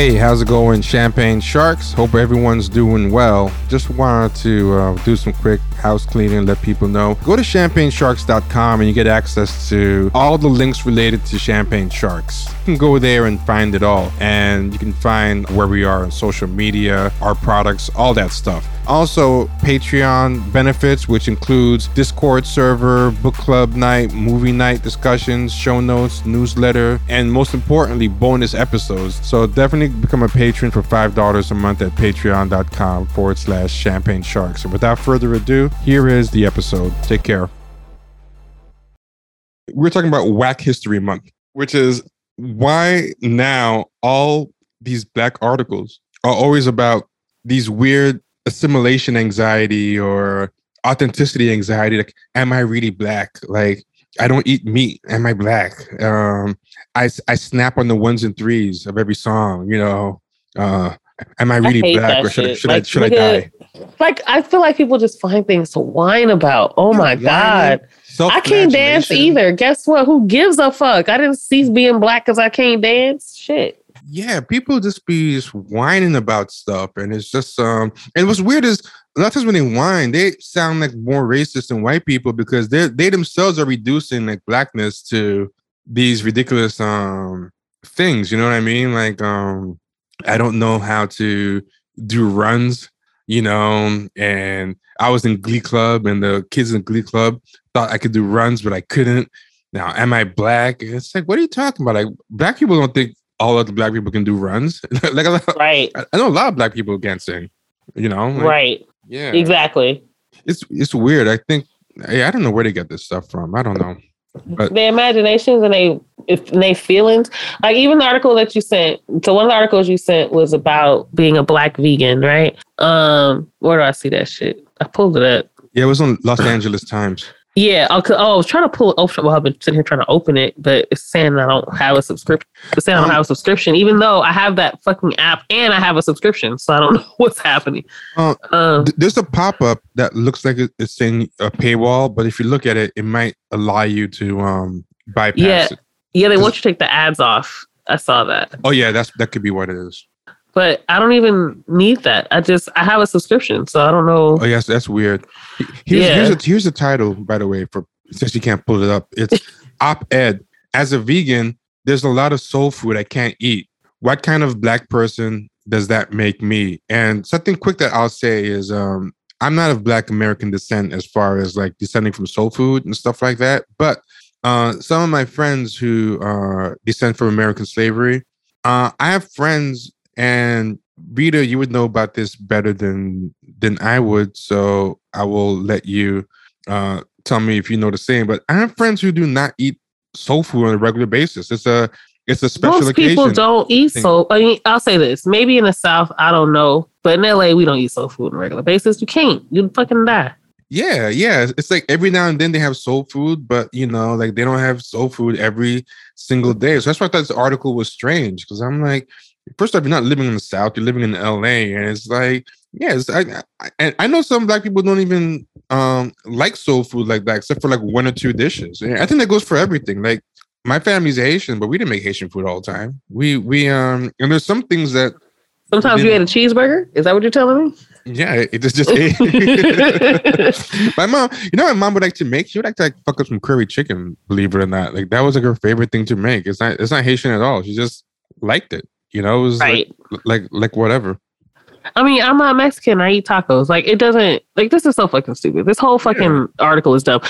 Hey, how's it going, Champagne Sharks? Hope everyone's doing well. Just wanted to uh, do some quick house cleaning, let people know. Go to champagnesharks.com and you get access to all the links related to Champagne Sharks. You can go there and find it all, and you can find where we are on social media, our products, all that stuff. Also, Patreon benefits, which includes Discord server, book club night, movie night discussions, show notes, newsletter, and most importantly, bonus episodes. So definitely become a patron for $5 a month at patreon.com forward slash champagne sharks. And without further ado, here is the episode. Take care. We're talking about Whack History Month, which is why now all these black articles are always about these weird assimilation anxiety or authenticity anxiety like am i really black? Like i don't eat meat. Am i black? Um i i snap on the ones and threes of every song you know uh am i really hate black? or should i should i should i die Like I feel like people just find things to whine about. Oh my god. I can't dance either. Guess what? Who gives a fuck? I didn't cease being black because I can't dance. Shit. yeah, people just be just whining about stuff, and it's just um. And what's weird is not lot of when they whine, they sound like more racist than white people because they they themselves are reducing like blackness to these ridiculous um things. You know what I mean? Like um, I don't know how to do runs. You know, and I was in Glee Club, and the kids in Glee Club thought I could do runs, but I couldn't. Now, am I black? It's like, what are you talking about? Like, black people don't think all other black people can do runs. like, a lot, Right. I know a lot of black people can't sing. You know, like, right. Yeah, Exactly. It's it's weird. I think I don't know where they get this stuff from. I don't know. But Their imaginations and they if and they feelings. Like even the article that you sent. So one of the articles you sent was about being a black vegan, right? Um, where do I see that shit? I pulled it up. yeah, it was on Los Angeles Times. Yeah, 'cause- oh, I was trying to pull it. Oh, well, I've been sitting here trying to open it, but it's saying I don't have a subscription. It's saying I don't have a subscription, even though I have that fucking app and I have a subscription. So I don't know what's happening. Uh, Um, th- there's a pop up that looks like it's saying a paywall, but if you look at it, it might allow you to um bypass Yeah. it. yeah, they want you to take the ads off. I saw that, Oh yeah, that's that could be what it is. But I don't even need that. I just I have a subscription, so I don't know. Oh yes, that's weird. Here's Yeah. here's a here's the title, by the way, for since you can't pull it up. It's op-ed. As a vegan, there's a lot of soul food I can't eat. What kind of black person does that make me? And something quick that I'll say is um I'm not of black American descent as far as like descending from soul food and stuff like that. But uh some of my friends who uh descend from American slavery, uh I have friends and Rita, you would know about this better than than I would, so I will let you uh, tell me if you know the same. But I have friends who do not eat soul food on a regular basis. It's a it's a special Most people don't eat thing. soul. I mean, I'll say this: maybe in the South, I don't know, but in LA, we don't eat soul food on a regular basis. You can't. You fucking die. Yeah, yeah. It's- It's like every now and then they have soul food, but you know, like they don't have soul food every single day. So that's why I thought this article was strange because I'm like, first off, you're not living in the South, you're living in LA, and it's like, yeah, it's, I, I and I know some black people don't even um like soul food like that, except for like one or two dishes. And I think that goes for everything. Like my family's Haitian, but we didn't make Haitian food all the time. We we um and there's some things that Sometimes you ate a cheeseburger. Is that what you're telling me? yeah, it just just my mom, you know, what my mom would like to make. She would like to like fuck up some curry chicken. Believe it or not, like that was like her favorite thing to make. It's not, it's not Haitian at all. She just liked it. You know, it was Right. like, like, like whatever. I mean, I'm not Mexican. I eat tacos. Like, it doesn't, like, this is so fucking stupid. This whole fucking article is dumb.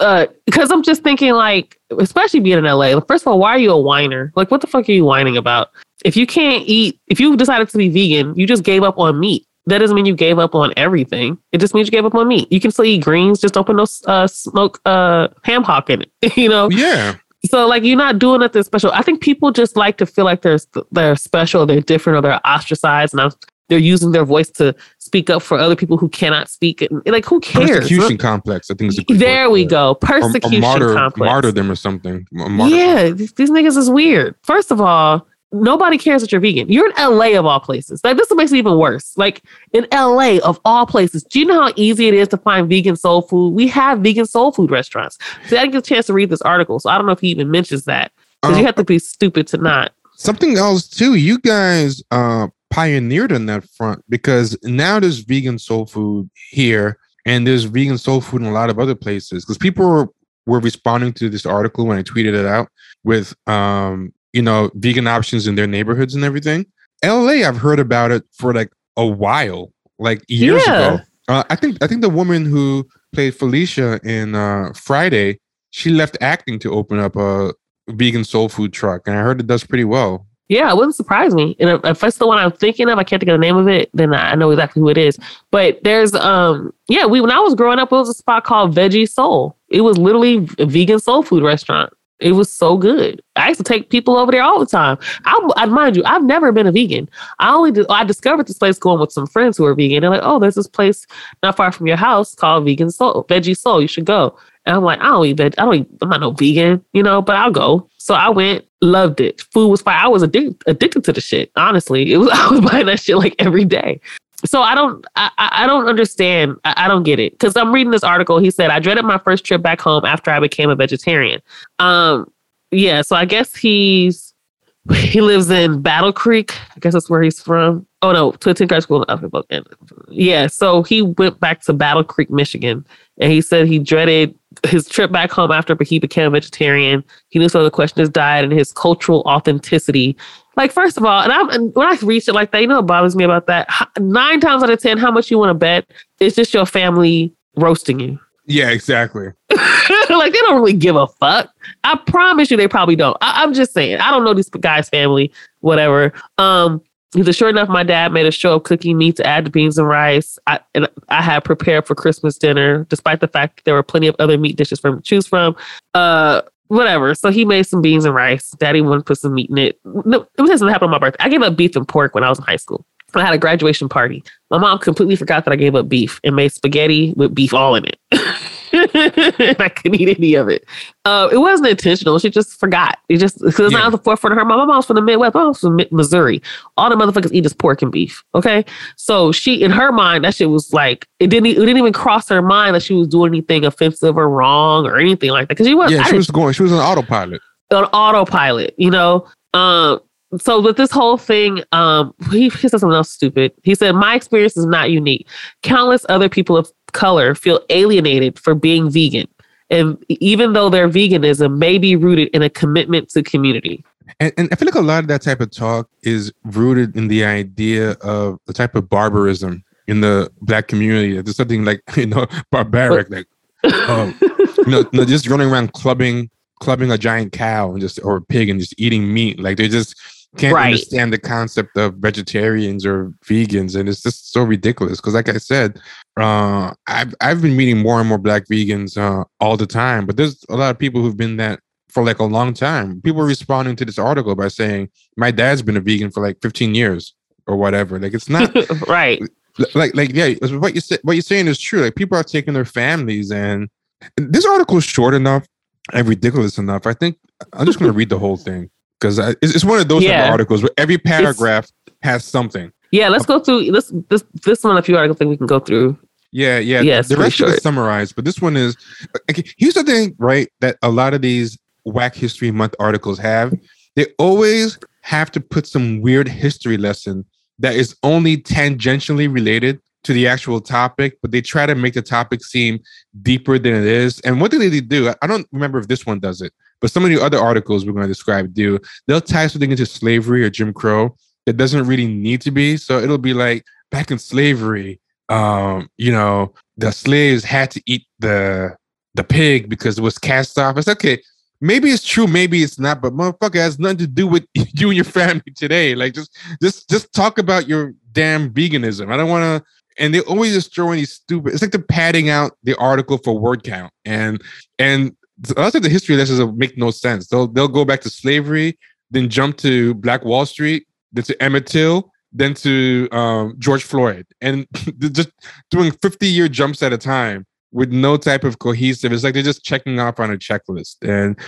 Uh, because I'm just thinking, like, especially being in LA, first of all, why are you a whiner? Like, what the fuck are you whining about? If you can't eat, if you decided to be vegan, you just gave up on meat. That doesn't mean you gave up on everything. It just means you gave up on meat. You can still eat greens, just put no uh, smoke uh, ham hock in it. you know? Yeah, So like you're not doing nothing special. I think people just like to feel like they're they're special, they're different, or they're ostracized, and I'm, they're using their voice to speak up for other people who cannot speak. And like, who cares? persecution complex. I think is a good There we go. Or- Persecution or martyr, complex. martyrdom or something. Martyr- yeah, these niggas is weird. First of all, nobody cares that you're vegan. You're in LA of all places. Like this makes it even worse. Like in LA of all places, do you know how easy it is to find vegan soul food? We have vegan soul food restaurants. So I didn't get a chance to read this article, so I don't know if he even mentions that because you Um, have to be stupid to not Something else too, you guys uh pioneered on that front because now there's vegan soul food here and there's vegan soul food in a lot of other places because people were, were responding to this article when I tweeted it out with um you know vegan options in their neighborhoods and everything. LA, I've heard about it for like a while, like years Yeah. ago. Uh, I think I think the woman who played Felicia in uh, Friday, she left acting to open up a vegan soul food truck, and I heard it does pretty well. Yeah, it wouldn't surprise me. And if, if it's the one I'm thinking of, I can't think of the name of it, then I I know exactly who it is. But there's um yeah, we when I was growing up, it was a spot called Veggie Soul. It was literally a vegan soul food restaurant. It was so good. I used to take people over there all the time. I, I mind you, I've never been a vegan. I only did, I discovered this place going with some friends who are vegan. They're like, oh, there's this place not far from your house called Vegan Soul, Veggie Soul. You should go. And I'm like, I don't eat veg. I don't eat, I'm not no vegan, you know, but I'll go. So I went, loved it. Food was fine. I was addicted addicted to the shit. Honestly, it was I was buying that shit like every day. So I don't I, I don't understand. I, I don't get it. Cause I'm reading this article. He said, I dreaded my first trip back home after I became a vegetarian. Um, yeah, so I guess he's he lives in Battle Creek. I guess that's where he's from. Oh no, attend grad school. in- Yeah, so he went back to Battle Creek, Michigan, and he said he dreaded his trip back home after he became a vegetarian. He knew some of the question his diet and his cultural authenticity. Like first of all, and I'm and when I reach it like that, you know what bothers me about that? Nine times out of ten, how much you want to bet it's just your family roasting you. Yeah, exactly. like they don't really give a fuck. I promise you, they probably don't. I, I'm just saying. I don't know this guy's family, whatever. Um, because sure enough, my dad made a show of cooking meat to add to beans and rice. I and I had prepared for Christmas dinner, despite the fact that there were plenty of other meat dishes for him to choose from. Uh, whatever. So he made some beans and rice. Daddy wanted to put some meat in it. No, it that happened on my birthday. I gave up beef and pork when I was in high school. I had a graduation party. My mom completely forgot that I gave up beef and made spaghetti with beef all in it. and I couldn't eat any of it. Uh, it wasn't intentional. She just forgot. It just because Yeah. not at the forefront of her. My mom's from the Midwest. My mom's from Missouri. All the motherfuckers eat is pork and beef. Okay, so she in her mind that shit was like it didn't. It didn't even cross her mind that she was doing anything offensive or wrong or anything like that. Because she was. Yeah, I she was going. She was on autopilot. on autopilot, you know. Um, so with this whole thing, um, he, he said something else stupid. He said, My experience is not unique. Countless other people of color feel alienated for being vegan. And even though their veganism may be rooted in a commitment to community. And, and I feel like a lot of that type of talk is rooted in the idea of the type of barbarism in the black community. There's something like you know barbaric, like um, you know, no, just running around clubbing, clubbing a giant cow and just or a pig and just eating meat. Like they're just can't Right. understand the concept of vegetarians or vegans, and it's just so ridiculous. Because like I said, uh, I've I've been meeting more and more black vegans uh, all the time, but there's a lot of people who've been that for like a long time. People are responding to this article by saying, "My dad's been a vegan for like 15 years." Or whatever. Like it's not right. like like yeah what you say what you're saying is true like people are taking their families and this article is short enough and ridiculous enough i think i'm just going to read the whole thing because it's, it's one of those Yeah. articles where every paragraph has something Yeah, let's go through this this this one a few articles think we can go through. yeah yeah it's the rest of it short. is summarized but this one is okay, here's the thing right that a lot of these whack history month articles have they always have to put some weird history lesson that is only tangentially related to the actual topic, but they try to make the topic seem deeper than it is. And what do they do? I don't remember if this one does it, but some of the other articles we're going to describe do. They'll tie something into slavery or Jim Crow that doesn't really need to be. So it'll be like back in slavery, um, you know, the slaves had to eat the the pig because it was cast off. It's okay. Maybe it's true, maybe it's not, but motherfucker has nothing to do with you and your family today. Like just just just talk about your damn veganism. I don't want to and they always just throw in these stupid it's like they're padding out the article for word count and and a lot of the history lessons make no sense. They'll they'll go back to slavery then jump to black wall street then to emmett till then to um, george floyd. And just doing 50 year jumps at a time with no type of cohesive. It's like they're just checking off on a checklist. And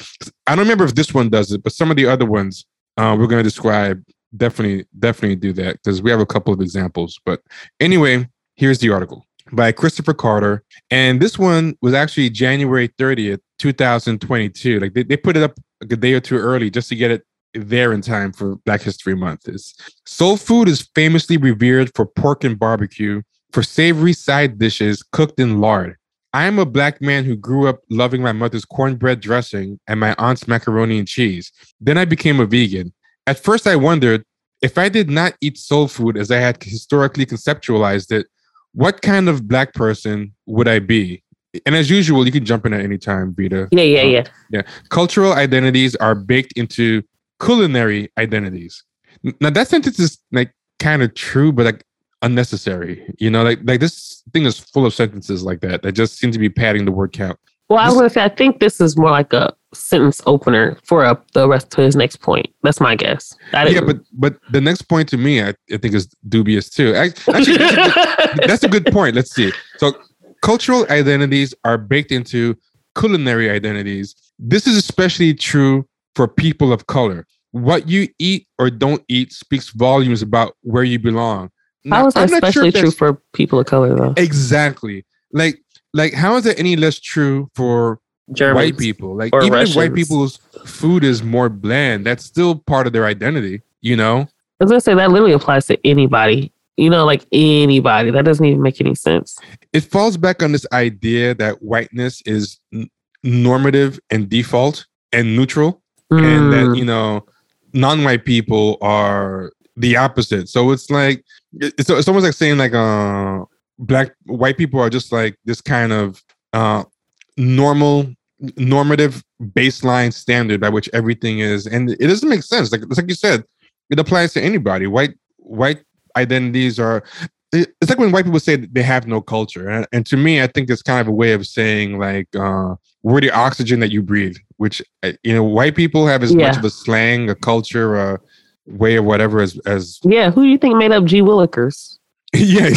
i don't remember if this one does it but some of the other ones uh, we're going to describe. Definitely definitely do that because we have a couple of examples. But anyway here's the article by christopher carter. And this one was actually january 30th 2022 like they, they put it up a day or two early just to get it there in time for Black History Month. Is soul food is famously revered for pork and barbecue, for savory side dishes cooked in lard. I am a black man who grew up loving my mother's cornbread dressing and my aunt's macaroni and cheese. Then I became a vegan. At first, I wondered if I did not eat soul food as I had historically conceptualized it, what kind of black person would I be? And as usual, you can jump in at any time, Vita. Yeah, yeah, um, yeah. Yeah. Cultural identities are baked into culinary identities. Now that sentence is like kind of true, but like unnecessary. You know, like like this thing is full of sentences like that that just seem to be padding the word count. Well, I gonna say I think this is more like a sentence opener for a, the rest to his next point. That's my guess. yeah, but but the next point to me, I, I think is dubious too. Actually, that's a, good, that's a good point. Let's see. So, cultural identities are baked into culinary identities. This is especially true for people of color. What you eat or don't eat speaks volumes about where you belong. How is that especially sure true for people of color, though? Exactly. Like, like, how is it any less true for Germans white people? Like, even Russians. if white people's food is more bland, that's still part of their identity. You know. I was gonna say that literally applies to anybody. You know, like anybody. That doesn't even make any sense. It falls back on this idea that whiteness is n- normative and default and neutral, mm. and that mm. you know, non-white people are the opposite. So it's like it's, it's almost like saying like uh black white people are just like this kind of uh normal normative baseline standard by which everything is and it doesn't make sense like it's like you said it applies to anybody white white identities are it's like when white people say they have no culture and, and to me i think it's kind of a way of saying like uh we're the oxygen that you breathe which uh, you know white people have as yeah. much of a slang a culture a way of whatever as as yeah who do you think made up g willikers? Yeah.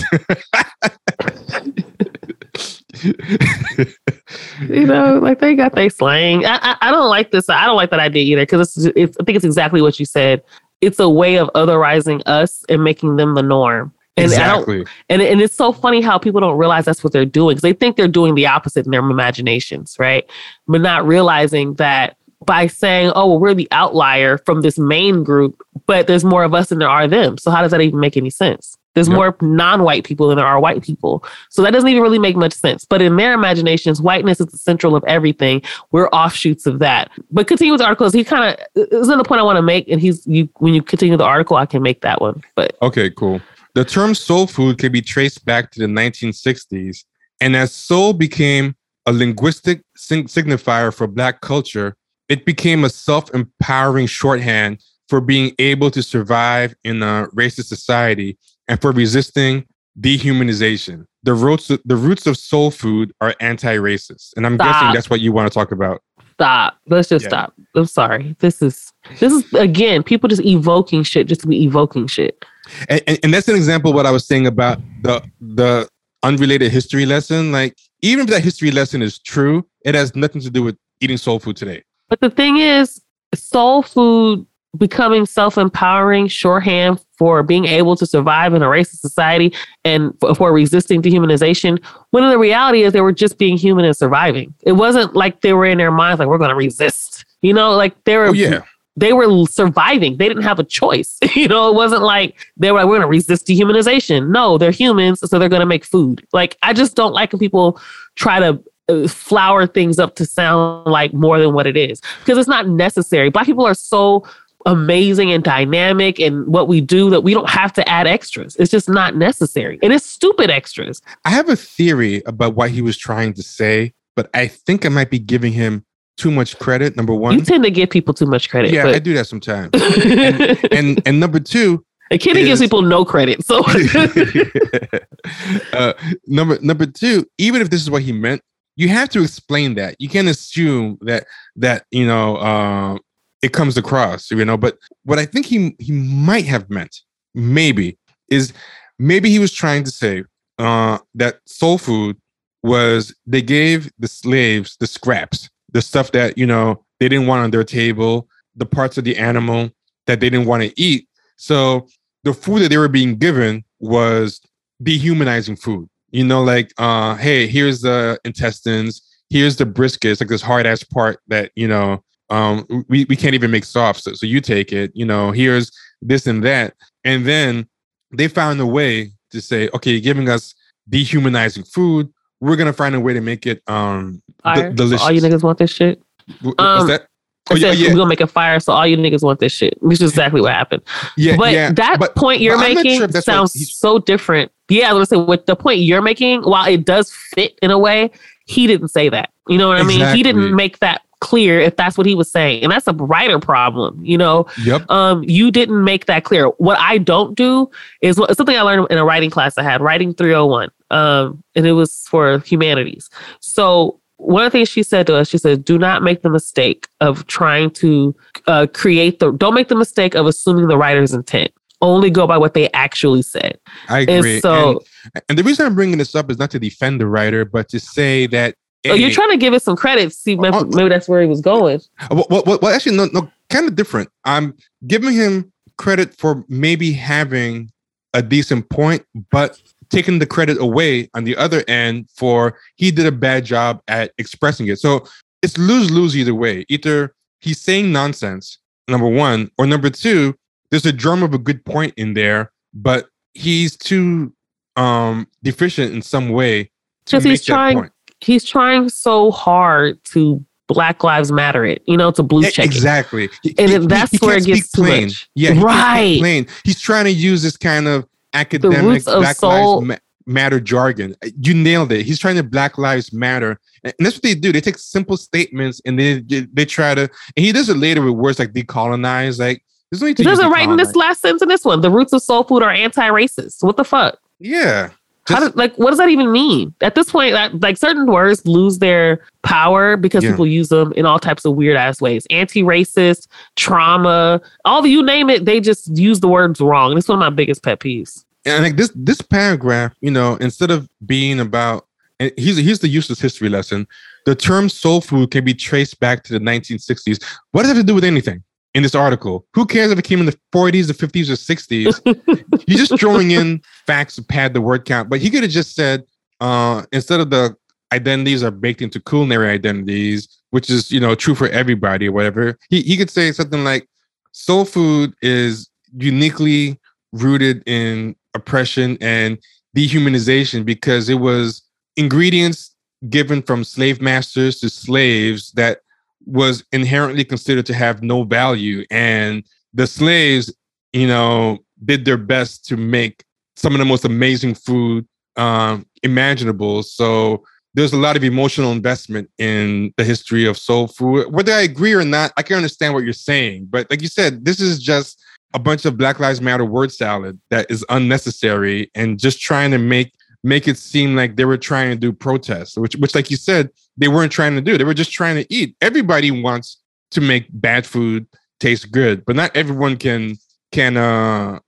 You know like they got their slang. I, I, I don't like this i don't like that idea either because it's, it's i think it's exactly what you said it's a way of otherizing us and making them the norm and exactly. and, and it's so funny how people don't realize that's what they're doing because they think they're doing the opposite in their imaginations, right? But not realizing that by saying, oh, well, we're the outlier from this main group, but there's more of us than there are them. So how does that even make any sense? There's yep. more non-white people than there are white people. So that doesn't even really make much sense. But in their imaginations, whiteness is the central of everything. We're offshoots of that. But continue with the articles. He kind of isn't the point I want to make. And he's you when you continue the article, I can make that one. But okay, cool. The term soul food can be traced back to the 1960s. And as soul became a linguistic signifier for Black culture, it became a self empowering shorthand for being able to survive in a racist society and for resisting dehumanization. The roots, the roots of soul food are anti-racist, and I'm stop. guessing that's what you want to talk about. Stop. Let's just yeah. stop. I'm sorry. This is this is again people just evoking shit just to be evoking shit. And, and, and that's an example of what I was saying about the the unrelated history lesson. Like even if that history lesson is true, it has nothing to do with eating soul food today. But the thing is, soul food becoming self-empowering shorthand for being able to survive in a racist society and for, for, resisting dehumanization when the reality is they were just being human and surviving it wasn't like they were in their minds like we're going to resist you know like they were oh, yeah they were surviving. They didn't have a choice. you know, it wasn't like they were like, we're going to resist dehumanization. No, they're humans, so they're going to make food. Like, I just don't like when people try to uh, flower things up to sound like more than what it is because it's not necessary. Black people are so amazing and dynamic and what we do that we don't have to add extras. It's just not necessary. And it's stupid extras. I have a theory about what he was trying to say, but I think I might be giving him too much credit. Number one, you tend to give people too much credit. Yeah, but... I do that sometimes. and, and, and number two, a Kenny is, gives people no credit. So uh, number number two, even if this is what he meant, you have to explain that. You can't assume that that you know uh, it comes across, you know. But what I think he he might have meant, maybe, is maybe he was trying to say uh, that soul food was they gave the slaves the scraps the stuff that you know they didn't want on their table, the parts of the animal that they didn't want to eat. So the food that they were being given was dehumanizing food. You know, like, uh, hey, here's the intestines, here's the brisket, it's like this hard ass part that you know um, we, we can't even make soft, so, so you take it. You know, here's this and that, and then they found a way to say, okay, you're giving us dehumanizing food. We're gonna find a way to make it um Fire. d- delicious. All you niggas want this shit. W- Um, that? Oh, yeah, yeah. we're gonna make a fire, so all you niggas want this shit. Which is exactly what happened. Yeah, but yeah. that but- point you're making sure if that's what sounds so different. Yeah, I was gonna say with the point you're making, while it does fit in a way, he didn't say that. You know what I mean? He didn't make that clear if that's what he was saying. And that's a writer problem, you know. Yep. Um, you didn't make that clear. What I don't do is what, something I learned in a writing class I had, writing 301. Um, and it was for humanities. So one of the things she said to us, she said, do not make the mistake of trying to uh, create the, don't make the mistake of assuming the writer's intent. Only go by what they actually said. I agree. And so and, and the reason I'm bringing this up is not to defend the writer, but to say that oh, you're trying to give it some credit. See, maybe, Oh, maybe that's where he was going. Well, well, well, actually, no, no, kind of different. I'm giving him credit for maybe having a decent point, but taking the credit away on the other end for he did a bad job at expressing it. So it's lose lose either way. Either he's saying nonsense, number one, or number two, there's a germ of a good point in there, but he's too um deficient in some way to Because make he's that trying, point. He's trying so hard to Black Lives Matter it, you know, to blue check. Exactly. He- And he- that's he where it gets too plain. much. Yeah, he Right. plain. He's trying to use this kind of academic of Black soul- Lives Matter jargon. Uh, you nailed it. He's trying to Black Lives Matter, and that's what they do. They take simple statements and they they try to. And he does it later with words like decolonize. Like there's no need to He doesn't write in this last sentence in this one. The roots of soul food are anti-racist. What the fuck? Yeah. How Just- does, like what does that even mean? At this point, that, like certain words lose their power because Yeah. people use them in all types of weird ass ways. Anti-racist, trauma, all the you name it, they just use the words wrong. This is one of my biggest pet peeves. and like this this paragraph, you know, instead of being about and here's here's the useless history lesson. The term soul food can be traced back to the 1960s. What does it have to do with anything in this article? Who cares if it came in the 40s, the 50s, or 60s? You're just throwing in facts to pad the word count. But he could have just said, uh, instead of the identities are baked into culinary identities, which is you know true for everybody or whatever. He he could say something like, soul food is uniquely rooted in oppression and dehumanization because it was ingredients given from slave masters to slaves that was inherently considered to have no value and the slaves you know did their best to make some of the most amazing food um, imaginable. So there's a lot of emotional investment in the history of soul food. Whether i agree or not i can understand what you're saying but like you said this is just a bunch of black lives matter word salad that is unnecessary and just trying to make make it seem like they were trying to do protests which which like you said they weren't trying to do. They were just trying to eat. Everybody wants to make bad food taste good but not everyone can can uh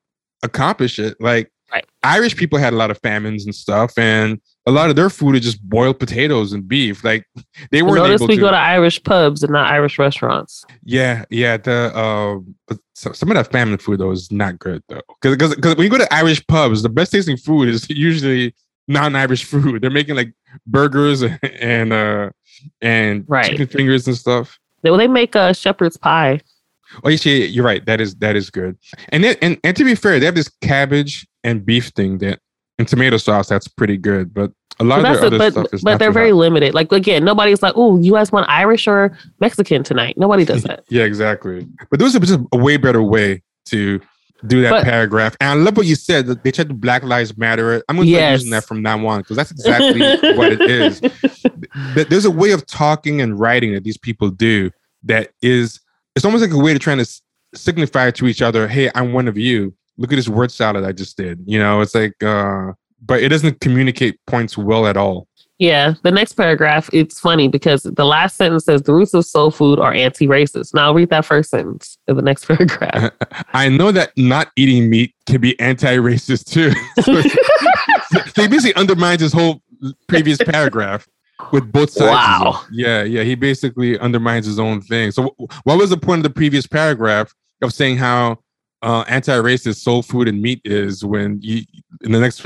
accomplish it. Like Right. irish people had a lot of famines and stuff and a lot of their food is just boiled potatoes and beef like they weren't Notice able we to go to Irish pubs and not Irish restaurants. yeah, yeah. The uh, so, some of that family food though is not good though, because because when you go to Irish pubs, the best tasting food is usually non-Irish food. They're making like burgers and uh and Right. chicken fingers and stuff. They, well, they make a shepherd's pie. Oh, yeah, yeah, you're right. That is that is good. And then and, and to be fair, they have this cabbage and beef thing that and tomato sauce that's pretty good. But a lot So of their other but stuff is but they're very hot. limited. Like again, nobody's like, "Oh, you guys want Irish or Mexican tonight?" Nobody does that. Yeah, exactly. But there was a, just a way better way to do that But- paragraph. And I love what you said that they tried to Black Lives Matter. I'm going to start Yes. using that from now on because that's exactly what it is. Th- There's a way of talking and writing that these people do that is, it's almost like a way to try to signify to each other, hey, I'm one of you. Look at this word salad I just did. You know, it's like, uh, but it doesn't communicate points well at all. Yeah, the next paragraph, it's funny because the last sentence says the roots of soul food are anti-racist. Now I'll read that first sentence of the next paragraph. I know that not eating meat can be anti-racist too. So, so he basically undermines his whole previous paragraph with both sides. Wow. Yeah, yeah. He basically undermines his own thing. So, what was the point of the previous paragraph of saying how uh, anti-racist soul food and meat is when you in the next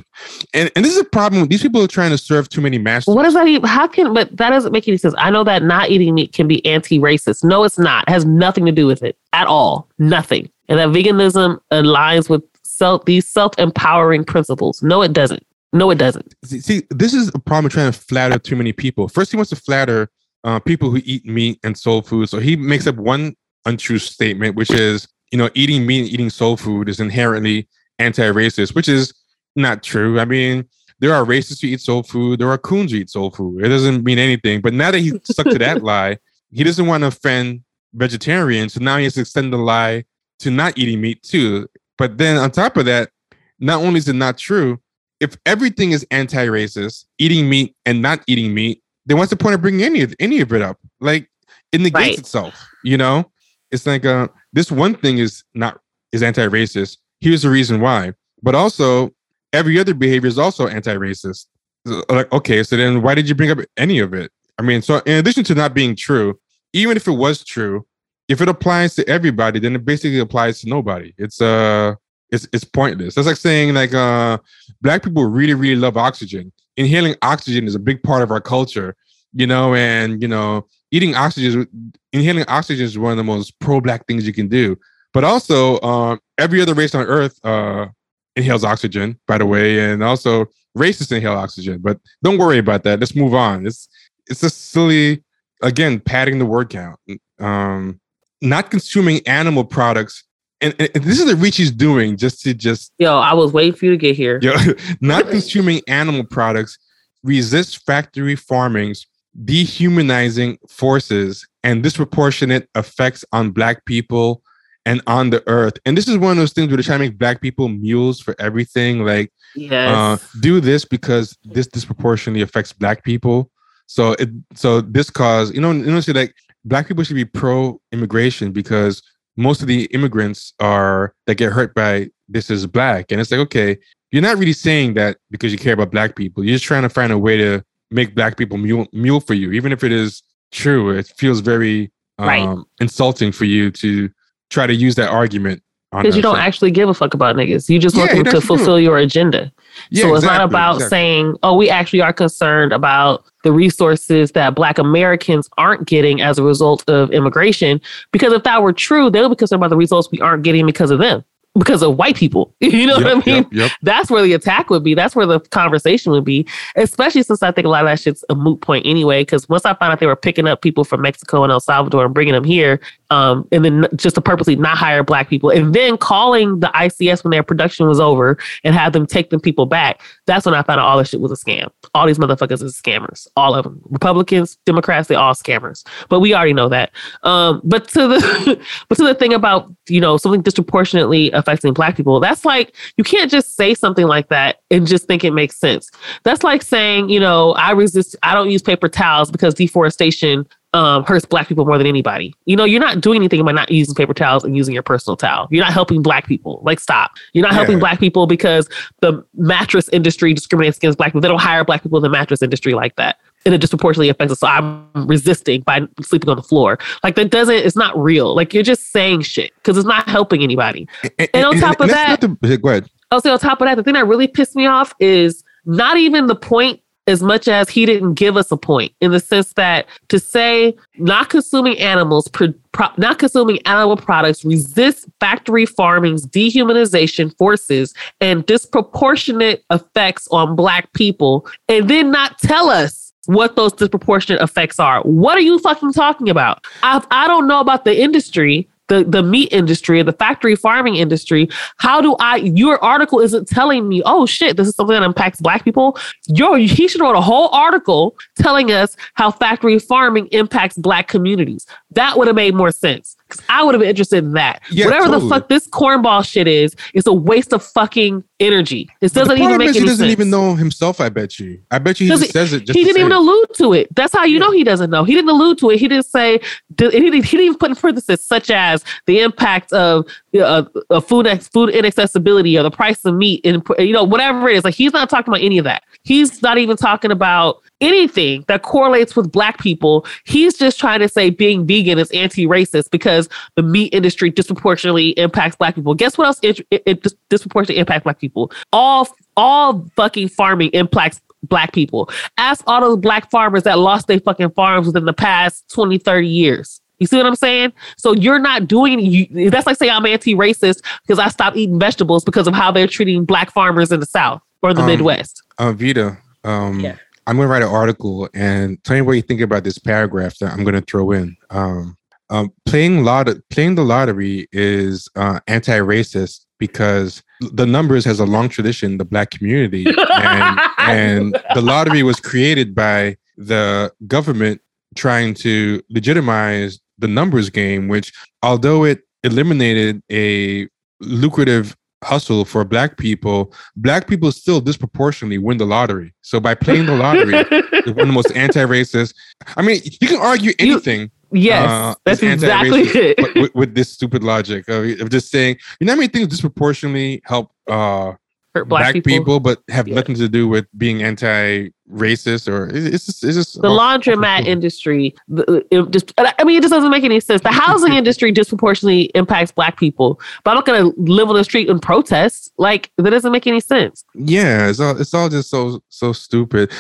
and, and this is a problem these people are trying to serve too many masters. What does that even how can but that doesn't make any sense. I know that not eating meat can be anti-racist. No it's not. It has nothing to do with it at all. Nothing. And that veganism aligns with self these self-empowering principles. No it doesn't. No it doesn't. See, see this is a problem trying to flatter too many people. First he wants to flatter uh, people who eat meat and soul food. So he makes up one untrue statement which is you know, eating meat and eating soul food is inherently anti-racist, which is not true. I mean, there are racists who eat soul food. There are coons who eat soul food. It doesn't mean anything. But now that he stuck to that lie, he doesn't want to offend vegetarians. So now he has to extend the lie to not eating meat too. But then on top of that, not only is it not true, if everything is anti-racist, eating meat and not eating meat, then what's the point of bringing any of any of it up? Like it negates right. itself, you know? It's like uh this one thing is not is anti-racist. Here's the reason why. But also, every other behavior is also anti-racist. Like, okay, so then why did you bring up any of it? I mean, so in addition to not being true, even if it was true, if it applies to everybody, then it basically applies to nobody. It's uh it's it's pointless. That's like saying like uh black people really, really love oxygen. Inhaling oxygen is a big part of our culture, you know, and you know, eating oxygen, inhaling oxygen is one of the most pro-black things you can do. But also, uh, every other race on Earth uh, inhales oxygen, by the way, and also racists inhale oxygen. But don't worry about that. Let's move on. It's it's just silly. Again, padding the word count. Um, not consuming animal products. And, and, this is the reach he's doing just to just. Yo, I was waiting for you to get here. Yo, not consuming animal products. Resist factory farmings dehumanizing forces and disproportionate effects on black people and on the earth. And this is one of those things where they're trying to make black people mules for everything. Like, yes. uh, do this because this disproportionately affects black people. So it so this cause, you know, you know, say like black people should be pro immigration because most of the immigrants are that get hurt by this is black. And it's like, okay, you're not really saying that because you care about black people. You're just trying to find a way to make black people mule, mule for you, even if it is true. It feels very um, right. insulting for you to try to use that argument because you don't actually give a fuck about niggas. You just want yeah, them to fulfill true. your agenda. Yeah, so it's exactly, not about exactly. saying, "Oh, we actually are concerned about the resources that Black Americans aren't getting as a result of immigration." Because if that were true, they would be concerned about the results we aren't getting because of them because of white people. You know yep, what I mean? Yep, yep. That's where the attack would be. That's where the conversation would be, especially since I think a lot of that shit's a moot point anyway. Because once I found out they were picking up people from Mexico and El Salvador and bringing them here, um, and then just to purposely not hire black people, and then calling the ICS when their production was over and have them take them people back, that's when I found out all this shit was a scam. All these motherfuckers is scammers. All of them. Republicans, Democrats, they all scammers. But we already know that. Um, but to the but to the thing about you know something disproportionately affecting black people, that's like you can't just say something like that and just think it makes sense. That's like saying, you know, I resist I don't use paper towels because deforestation um, hurts black people more than anybody. You know, you're not doing anything by not using paper towels and using your personal towel. You're not helping black people. Like, stop. You're not yeah. helping black people because the mattress industry discriminates against black people. They don't hire black people in the mattress industry like that. And it disproportionately affects us. So I'm resisting by sleeping on the floor. Like that doesn't, it's not real. Like you're just saying shit because it's not helping anybody. And, and on top and, of that, the, go ahead. I'll say on top of that, the thing that really pissed me off is not even the point as much as he didn't give us a point in the sense that to say not consuming animals, pro, pro, not consuming animal products resist factory farming's dehumanization forces and disproportionate effects on Black people, and then not tell us what those disproportionate effects are. What are you fucking talking about? I, I don't know about the industry, the, the meat industry, the factory farming industry. How do I, your article isn't telling me, oh shit, this is something that impacts black people. Yo, he should wrote a whole article telling us how factory farming impacts black communities. That would have made more sense. Because I would have been interested in that. Yeah, Whatever totally. the fuck this cornball shit is, it's a waste of fucking energy. It doesn't even make any he doesn't sense. even know himself, I bet you. I bet you he just says it. he didn't even it. allude to it. That's how you yeah. know he doesn't know. He didn't allude to it. He didn't say, he didn't, he didn't even put in parentheses, such as the impact of uh, uh, food, food inaccessibility or the price of meat and, you know, whatever it is. Like he's not talking about any of that. He's not even talking about anything that correlates with black people. He's just trying to say being vegan is anti-racist because the meat industry disproportionately impacts black people. Guess what else it, it, it disproportionately impacts black people? All all fucking farming impacts black people. Ask all those black farmers that lost their fucking farms within the past 20, 30 years. You see what I'm saying? So you're not doing you that's like saying I'm anti-racist because I stopped eating vegetables because of how they're treating black farmers in the South or the um, Midwest. Uh, Vita, um, yeah. I'm going to write an article and tell me what you think about this paragraph that I'm going to throw in. Um, um, playing lot playing the lottery is uh, anti-racist because the numbers has a long tradition the black community and, and the lottery was created by the government trying to legitimize the numbers game which although it eliminated a lucrative hustle for black people, black people still disproportionately win the lottery. So by playing the lottery, one of the most anti-racist. I mean, you can argue anything. You, yes, uh, that's exactly it. with, with, this stupid logic of, of, just saying, you know how many things disproportionately help uh, hurt black, black people. people. but have yeah. nothing to do with being anti-racist or it's just, it's just the laundromat industry. It just, I mean, it just doesn't make any sense. The housing industry disproportionately impacts black people, but I'm not going to live on the street and protest. Like that doesn't make any sense. Yeah, it's all it's all just so so stupid.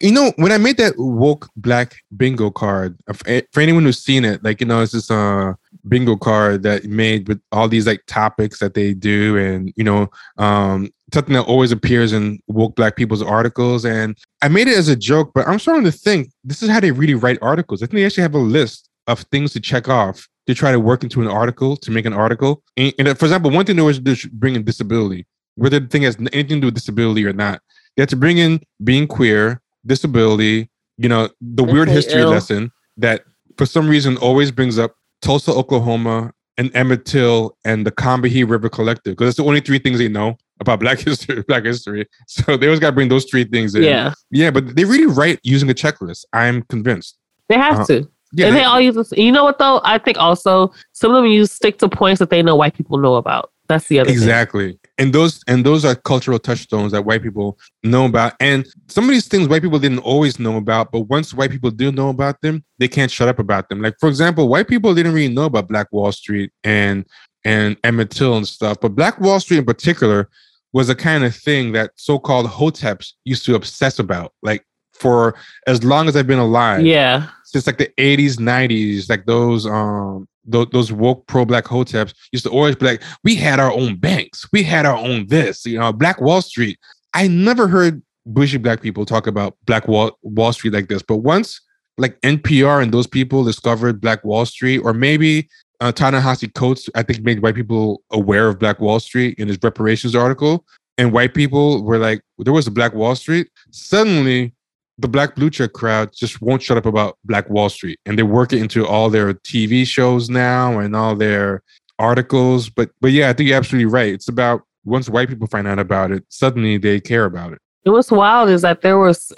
You know, when I made that woke black bingo card for anyone who's seen it, like you know, it's just uh bingo card that made with all these like topics that they do and you know um something that always appears in woke black people's articles. And i made it as a joke but i'm starting to think this is how they really write articles. I think they actually have a list of things to check off to try to work into an article to make an article. And, and uh, for example one thing they always do is bring in disability whether the thing has anything to do with disability or not. They have to bring in being queer disability you know the weird history Ill. lesson that for some reason always brings up Tulsa, Oklahoma, and Emmett Till and the Combahee River Collective because it's the only three things they know about Black history. Black history. So they always got to bring those three things in. Yeah, yeah, but they really write using a checklist. I'm convinced they have uh, to. Yeah, and they, they all use this. You know what though? I think also some of them use stick to points that they know white people know about. That's the other exactly. Thing. And those and those are cultural touchstones that white people know about. And some of these things white people didn't always know about, but once white people do know about them, they can't shut up about them. Like for example, white people didn't really know about Black Wall Street and and Emmett Till and stuff, but Black Wall Street in particular was a kind of thing that so-called hoteps used to obsess about. Like for as long as I've been alive. Yeah. Since like the 80s, 90s, like those um those, those woke pro black hoteps used to always be like, we had our own banks, we had our own this, you know, Black Wall Street. I never heard bushy black people talk about Black Wall Wall Street like this, but once like NPR and those people discovered Black Wall Street, or maybe uh, Ta-Nehisi Coates, I think, made white people aware of Black Wall Street in his reparations article, and white people were like, there was a Black Wall Street. Suddenly, the black blue check crowd just won't shut up about Black Wall Street, and they work it into all their TV shows now and all their articles. But but yeah, I think you're absolutely right. It's about once white people find out about it, suddenly they care about it. It was wild is that there was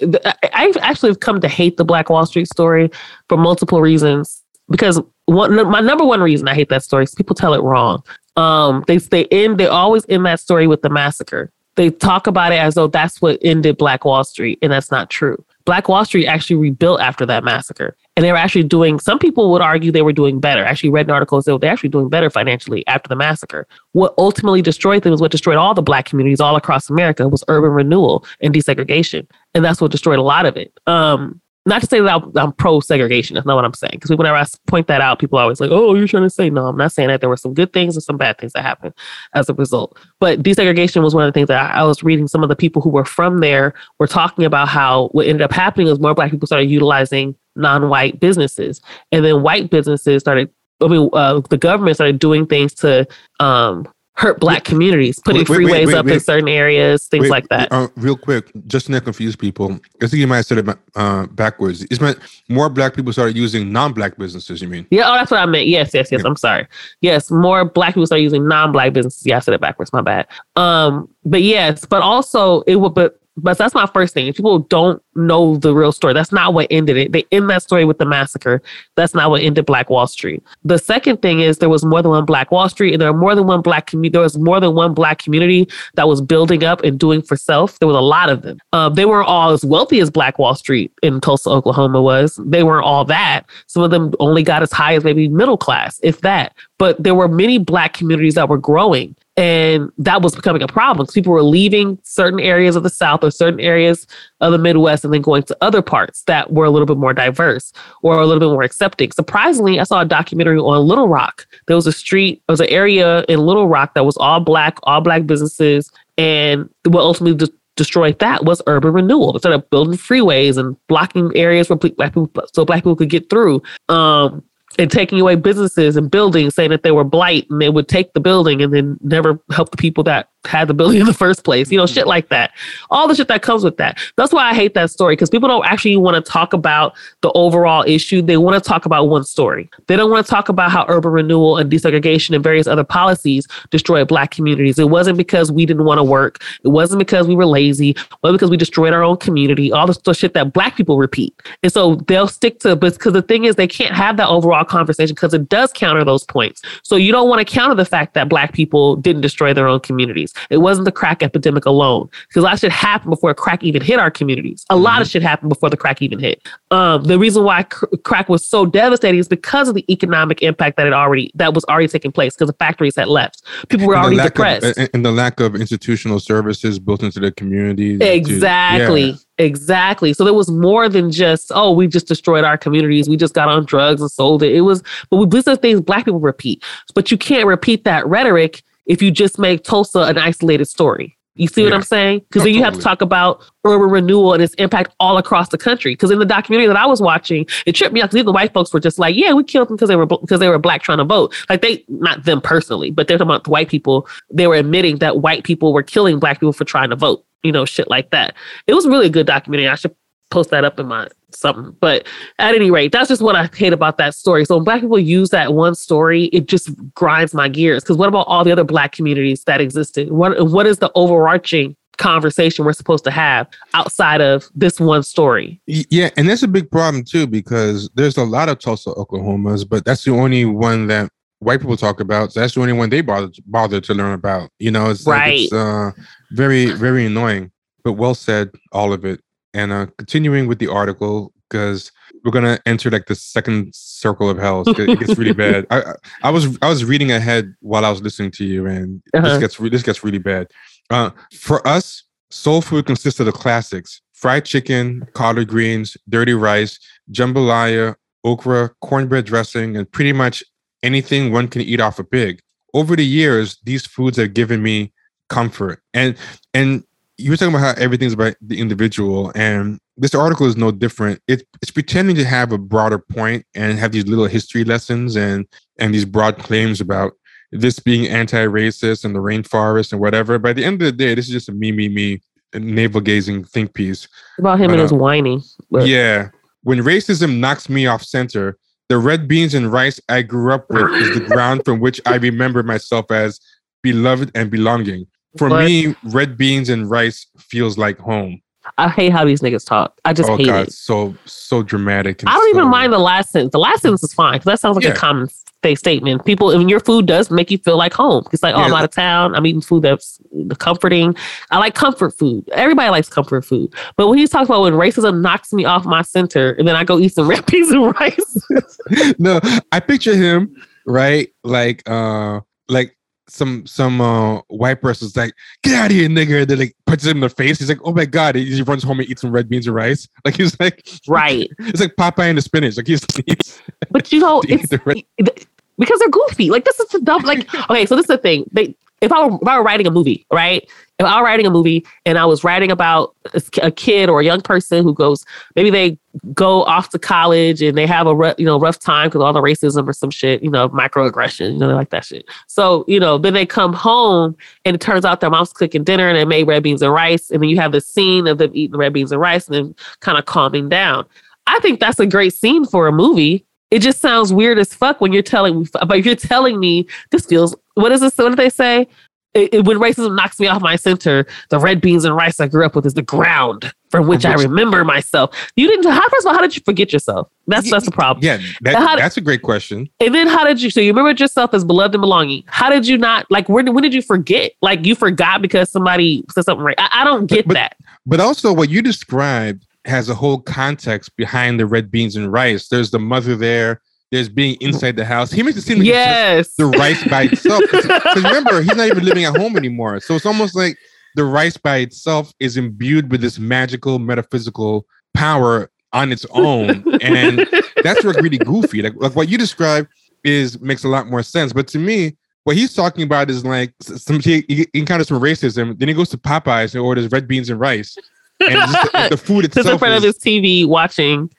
I actually have come to hate the Black Wall Street story for multiple reasons because one my number one reason I hate that story is people tell it wrong. Um, they they end they always end that story with the massacre. They talk about it as though that's what ended Black Wall Street, and that's not true. Black Wall Street actually rebuilt after that massacre. And they were actually doing, some people would argue they were doing better. Actually, read in articles that they're actually doing better financially after the massacre. What ultimately destroyed them was what destroyed all the Black communities all across America was urban renewal and desegregation. And that's what destroyed a lot of it. Um, not to say that I'm, I'm pro segregation. That's not what I'm saying. Because whenever I point that out, people are always like, oh, you're trying to say, no, I'm not saying that. There were some good things and some bad things that happened as a result. But desegregation was one of the things that I, I was reading. Some of the people who were from there were talking about how what ended up happening was more Black people started utilizing non white businesses. And then white businesses started, I mean, uh, the government started doing things to um, hurt black communities, putting wait, freeways wait, wait, up in certain areas, things like that. Uh, real quick, just to not confuse people, I think you might have said it uh, backwards. It's meant more black people started using non-black businesses. You mean? Yeah. Oh, that's what I meant. Yes, yes, yes. Yeah. I'm sorry. Yes, more black people started using non-black businesses. Yeah, I said it backwards. My bad. Um, but yes, but also it would. But But that's my first thing. People don't know the real story. That's not what ended it. They end that story with the massacre. That's not what ended Black Wall Street. The second thing is there was more than one Black Wall Street, and there were more than one Black community. There was more than one Black community that was building up and doing for self. There was a lot of them. Um, they weren't all as wealthy as Black Wall Street in Tulsa, Oklahoma was. They weren't all that. Some of them only got as high as maybe middle class, if that. But there were many Black communities that were growing and that was becoming a problem because people were leaving certain areas of the South or certain areas of the Midwest and then going to other parts that were a little bit more diverse or a little bit more accepting. Surprisingly, I saw a documentary on Little Rock. There was a street, there was an area in Little Rock that was all black, all black businesses. And what ultimately de- destroyed that was urban renewal. Instead of building freeways and blocking areas where black people, so black people could get through. Um, and taking away businesses and buildings, saying that they were blight and they would take the building and then never help the people that had the building in the first place, you know, shit like that. All the shit that comes with that. That's why I hate that story because people don't actually want to talk about the overall issue. They want to talk about one story. They don't want to talk about how urban renewal and desegregation and various other policies destroyed Black communities. It wasn't because we didn't want to work. It wasn't because we were lazy. It wasn't because we destroyed our own community. All the shit that Black people repeat. And so they'll stick to, but because the thing is, they can't have that overall conversation because it does counter those points. So you don't want to counter the fact that Black people didn't destroy their own communities. It wasn't the crack epidemic alone because a lot of shit happened before crack even hit our communities. A mm-hmm. lot of shit happened before the crack even hit. Um, the reason why cr- crack was so devastating is because of the economic impact that it already that was already taking place because the factories had left. People were already depressed, of, and the lack of institutional services built into the communities. Exactly. To, yeah. Exactly. So there was more than just, oh, we just destroyed our communities. We just got on drugs and sold it. It was, but we, these are things black people repeat. But you can't repeat that rhetoric if you just make Tulsa an isolated story. You see yeah. what I'm saying? Because then you have to talk about urban renewal and its impact all across the country. Because in the documentary that I was watching, it tripped me out because the white folks were just like, "Yeah, we killed them because they were because they were black trying to vote." Like they, not them personally, but they're talking about the white people. They were admitting that white people were killing black people for trying to vote. You know, shit like that. It was really a good documentary. I should post that up in my something. But at any rate, that's just what I hate about that story. So when black people use that one story, it just grinds my gears. Because what about all the other black communities that existed? What what is the overarching conversation we're supposed to have outside of this one story? Yeah, and that's a big problem too, because there's a lot of Tulsa, Oklahomas, but that's the only one that white people talk about. So that's the only one they bother bother to learn about. You know, it's right. Like it's uh, very very annoying. But well said, all of it. And uh, continuing with the article, because we're gonna enter like the second circle of hell. It gets really bad. I, I was I was reading ahead while I was listening to you, and uh-huh. this gets this gets really bad. Uh, for us, soul food consists of the classics: fried chicken, collard greens, dirty rice, jambalaya, okra, cornbread dressing, and pretty much anything one can eat off a pig. Over the years, these foods have given me comfort, and and you were talking about how everything's about the individual, and this article is no different. It, it's pretending to have a broader point and have these little history lessons and and these broad claims about this being anti-racist and the rainforest and whatever. By the end of the day, this is just a me, me, me, navel gazing think piece about him and his uh, whining. But. Yeah, when racism knocks me off center, the red beans and rice I grew up with is the ground from which I remember myself as beloved and belonging. For but, me, red beans and rice feels like home. I hate how these niggas talk. I just oh, hate God, it. So so dramatic. I don't so... even mind the last sentence. The last sentence is fine because that sounds like yeah. a common statement. People, I mean, your food does make you feel like home. It's like, oh, I'm out of town. I'm eating food that's comforting. I like comfort food. Everybody likes comfort food. But when he's talking about when racism knocks me off my center, and then I go eat some red peas and rice. no, I picture him right, like, uh, like some some uh, white person's like, "Get out of here, nigger!" And then like punches him in the face. He's like, "Oh my god!" He runs home and eats some red beans and rice. Like he's like, right. It's like Popeye and the spinach. Like he's. he's but you know, it's because they're goofy. Like this is the dumb. Like okay, so this is the thing. They if I were if I were writing a movie, right? If I were writing a movie and I was writing about a kid or a young person who goes, maybe they go off to college and they have a you know rough time because all the racism or some shit, you know, microaggression, you know, they like that shit. So you know, then they come home and it turns out their mom's cooking dinner and they made red beans and rice, and then you have the scene of them eating red beans and rice and then kind of calming down. I think that's a great scene for a movie it just sounds weird as fuck when you're telling me, but you're telling me this feels, what is this? What did they say? It, it- when racism knocks me off my center, the red beans and rice I grew up with is the ground from which I remember myself. You didn't. How first of all, how did you forget yourself? That's that's the problem. Yeah, that, How- that's a great question. And then how did you? So you remembered yourself as beloved and belonging. How did you not like? When when did you forget? Like you forgot because somebody said something right. I, I don't get but- that. But also, what you described has a whole context behind the red beans and rice. There's the mother there. There's being mm-hmm. inside the house. He makes it seem like Yes. the rice by itself. Because remember, he's not even living at home anymore. So it's almost like the rice by itself is imbued with this magical metaphysical power on its own, and that's what's really goofy. Like, like what you described is makes a lot more sense. But to me, what he's talking about is like some he, he encounters some racism. Then he goes to Popeyes and orders red beans and rice, and just the, the food Just in itself. front of his TV watching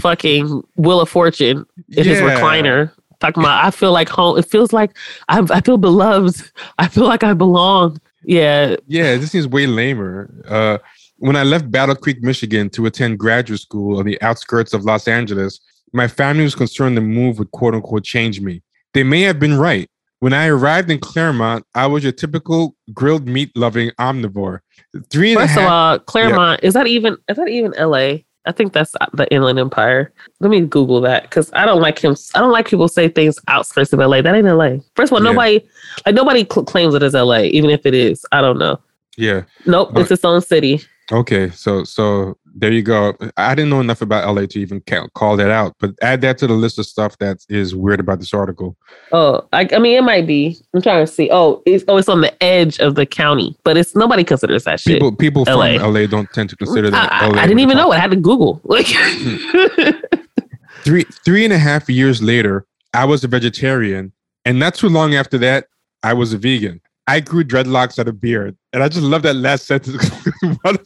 fucking Wheel of Fortune in his recliner. Talking about, I feel like home. It feels like I, I feel beloved. I feel like I belong. Yeah, Yeah, this seems way lamer. Uh, when I left Battle Creek, Michigan to attend graduate school on the outskirts of Los Angeles, my family was concerned the move would quote unquote change me. They may have been right. When I arrived in Claremont, I was your typical grilled meat loving omnivore. Three First of all, Claremont is that even is that even L.A. I think that's the Inland Empire. Let me Google that because I don't like him. I don't like people say things outskirts of L.A. That ain't L.A. First of all, Yeah. nobody like nobody cl- claims it as L.A. Even if it is, I don't know. yeah. Nope, But- it's its own city. Okay. So so there you go. I didn't know enough about LA to even call that out, but add that to the list of stuff that is weird about this article. Oh, I, I mean, it might be. I'm trying to see. Oh, it's oh, it's on the edge of the county, but it's nobody considers that shit. People people LA. from LA don't tend to consider that. I, I- LA I didn't even know it. I had to Google. Like, hmm. three three and a half years later, I was a vegetarian, and not too long after that, I was a vegan. I grew dreadlocks out of beard, and I just love that last sentence. what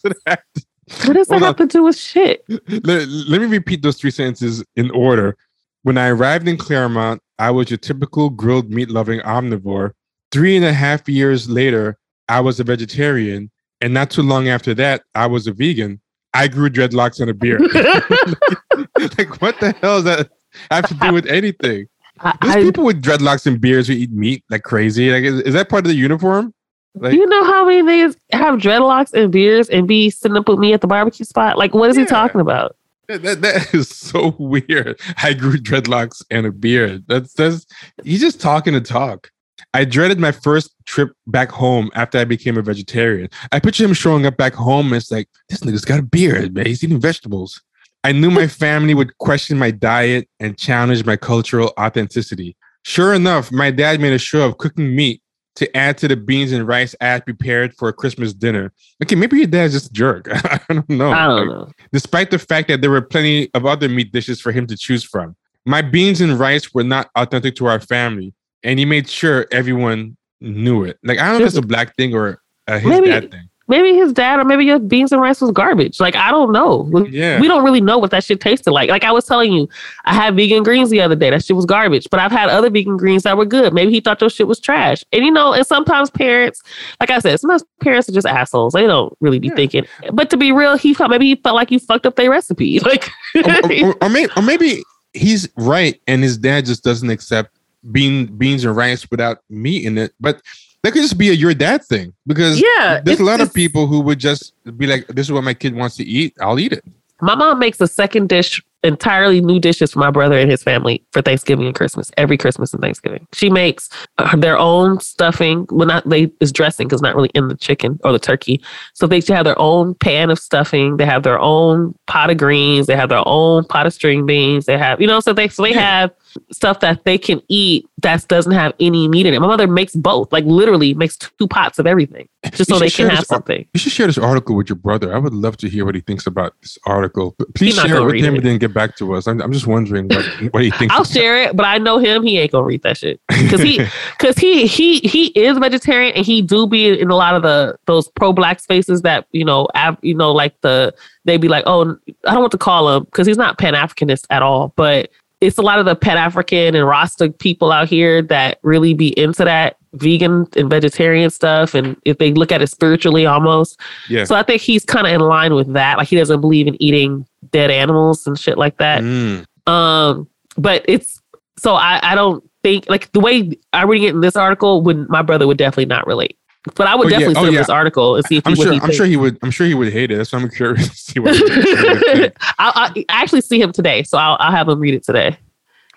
what does that have to do with shit? let, let me repeat those three sentences in order. When I arrived in Claremont, I was your typical grilled meat loving omnivore. Three and a half years later, I was a vegetarian, and not too long after that, I was a vegan. I grew dreadlocks and a beard. like, what the hell does that have to do with anything? I, There's I- people with dreadlocks and beards who eat meat like crazy. Like, is, is that part of the uniform? Like, do you know how many niggas have dreadlocks and beards and be sitting up with me at the barbecue spot? Like, what is Yeah. he talking about? that, that, that is so weird. I grew dreadlocks and a beard. That's that's he's just talking to talk. I dreaded my first trip back home after I became a vegetarian. I picture him showing up back home and it's like, this nigga's got a beard, man. He's eating vegetables. I knew my family would question my diet and challenge my cultural authenticity. Sure enough, my dad made a show of cooking meat to add to the beans and rice I had prepared for a Christmas dinner. Okay, maybe your dad's just a jerk. I don't know. I don't Like, know. despite the fact that there were plenty of other meat dishes for him to choose from. My beans and rice were not authentic to our family, and he made sure everyone knew it. Like I don't know if it's a black thing or a his Maybe- dad thing. Maybe his dad or maybe your beans and rice was garbage. Like, I don't know. Yeah. We don't really know what that shit tasted like. Like I was telling you, I had vegan greens the other day. That shit was garbage. But I've had other vegan greens that were good. Maybe he thought those shit was trash. And you know, and sometimes parents, like I said, sometimes parents are just assholes. They don't really be Yeah. thinking. But to be real, he felt maybe he felt like you fucked up their recipe. Like or, or, or, or maybe, or maybe he's right, and his dad just doesn't accept bean beans and rice without meat in it. But that could just be a your dad thing because yeah, there's a lot of people who would just be like, "This is what my kid wants to eat. I'll eat it." My mom makes a second dish, entirely new dishes for my brother and his family for Thanksgiving and Christmas. Every Christmas and Thanksgiving, she makes uh, their own stuffing. Well, not they is dressing because not really in the chicken or the turkey. So they have their own pan of stuffing. They have their own pot of greens. They have their own pot of string beans. They have you know so they so they Yeah. have stuff that they can eat that doesn't have any meat in it. My mother makes both, like literally makes two pots of everything just You so they can have this something. You should share this article with your brother. I would love to hear what he thinks about this article. But please share it with him it. and then get back to us. I'm, I'm just wondering what, what he thinks. I'll share it, but I know him. He ain't gonna read that shit because he because he he he is vegetarian and he do be in a lot of the those pro black spaces that you know av- you know like the they be like oh I don't want to call him because he's not pan Africanist at all, but it's a lot of the pan African and Rasta people out here that really be into that vegan and vegetarian stuff and if they look at it spiritually almost yeah. so i think he's kind of in line with that like he doesn't believe in eating dead animals and shit like that Mm. um, but it's so I, I don't think like the way I'm reading it in this article would my brother would definitely not relate. But I would Oh, yeah. definitely Oh, send him yeah. this article and see if I'm he, sure. I'm sure he would. I'm sure he would hate it. That's why I'm curious to see what. He would, what he would think. I, I, actually see him today, so I'll, I'll have him read it today.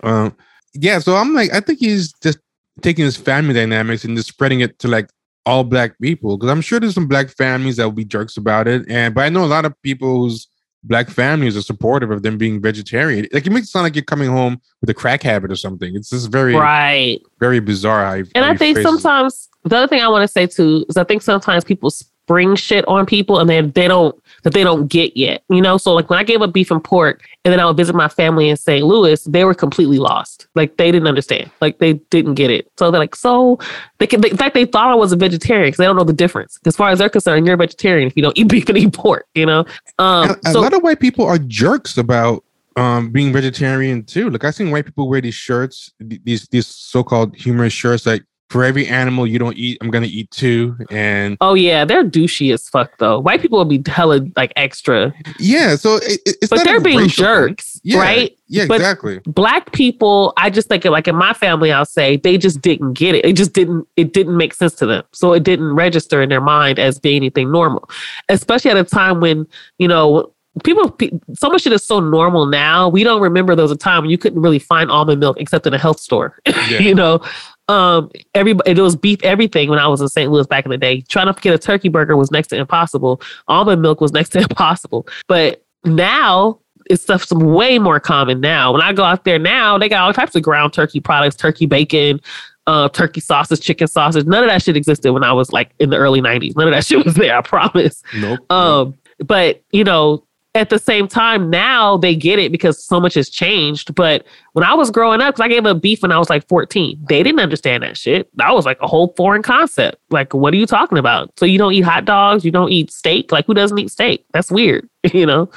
Um, yeah. So I'm like, I think he's just taking his family dynamics and just spreading it to like all black people because I'm sure there's some black families that will be jerks about it, and but I know a lot of people whose black families are supportive of them being vegetarian. Like it makes it sound like you're coming home with a crack habit or something. It's just very, Right. very bizarre. And how I think it. sometimes the other thing I want to say too is I think sometimes people spring shit on people and then they don't that they don't get yet. You know, so like when I gave up beef and pork and then I would visit my family in St. Louis, they were completely lost. Like they didn't understand. Like they didn't get it. So they're like, so they can. they, in fact, they thought I was a vegetarian because they don't know the difference. As far as they're concerned, you're a vegetarian if you don't eat beef and eat pork. You know. Um. a, a so lot of white people are jerks about um being vegetarian too. Like I've seen white people wear these shirts, these these so-called humorous shirts, like for every animal you don't eat, I'm gonna eat two. And oh yeah, they're douchey as fuck though. White people will be hella like extra, yeah, so it, it- it's but they're being jerks, Yeah, right? Yeah, But- exactly. black people i just think like in my family i'll say they just didn't get it it just didn't it didn't make sense to them so it didn't register in their mind as being anything normal especially at a time when you know people pe- so much shit is so normal now we don't remember there was a time when you couldn't really find almond milk except in a health store Yeah. you know um everybody it was beef everything when i was in st louis back in the day trying to get a turkey burger was next to impossible almond milk was next to impossible but now it's stuff's way more common now. When I go out there now, they got all types of ground turkey products, turkey bacon, uh, turkey sausage, chicken sausage. None of that shit existed when I was like in the early 90s. None of that shit was there, I promise. Nope. Um, but you know, at the same time, now they get it because so much has changed. But when I was growing up, because I gave up beef when I was like 14, they didn't understand that shit. That was like a whole foreign concept. Like, what are you talking about? So you don't eat hot dogs, you don't eat steak? Like, who doesn't eat steak? That's weird, you know?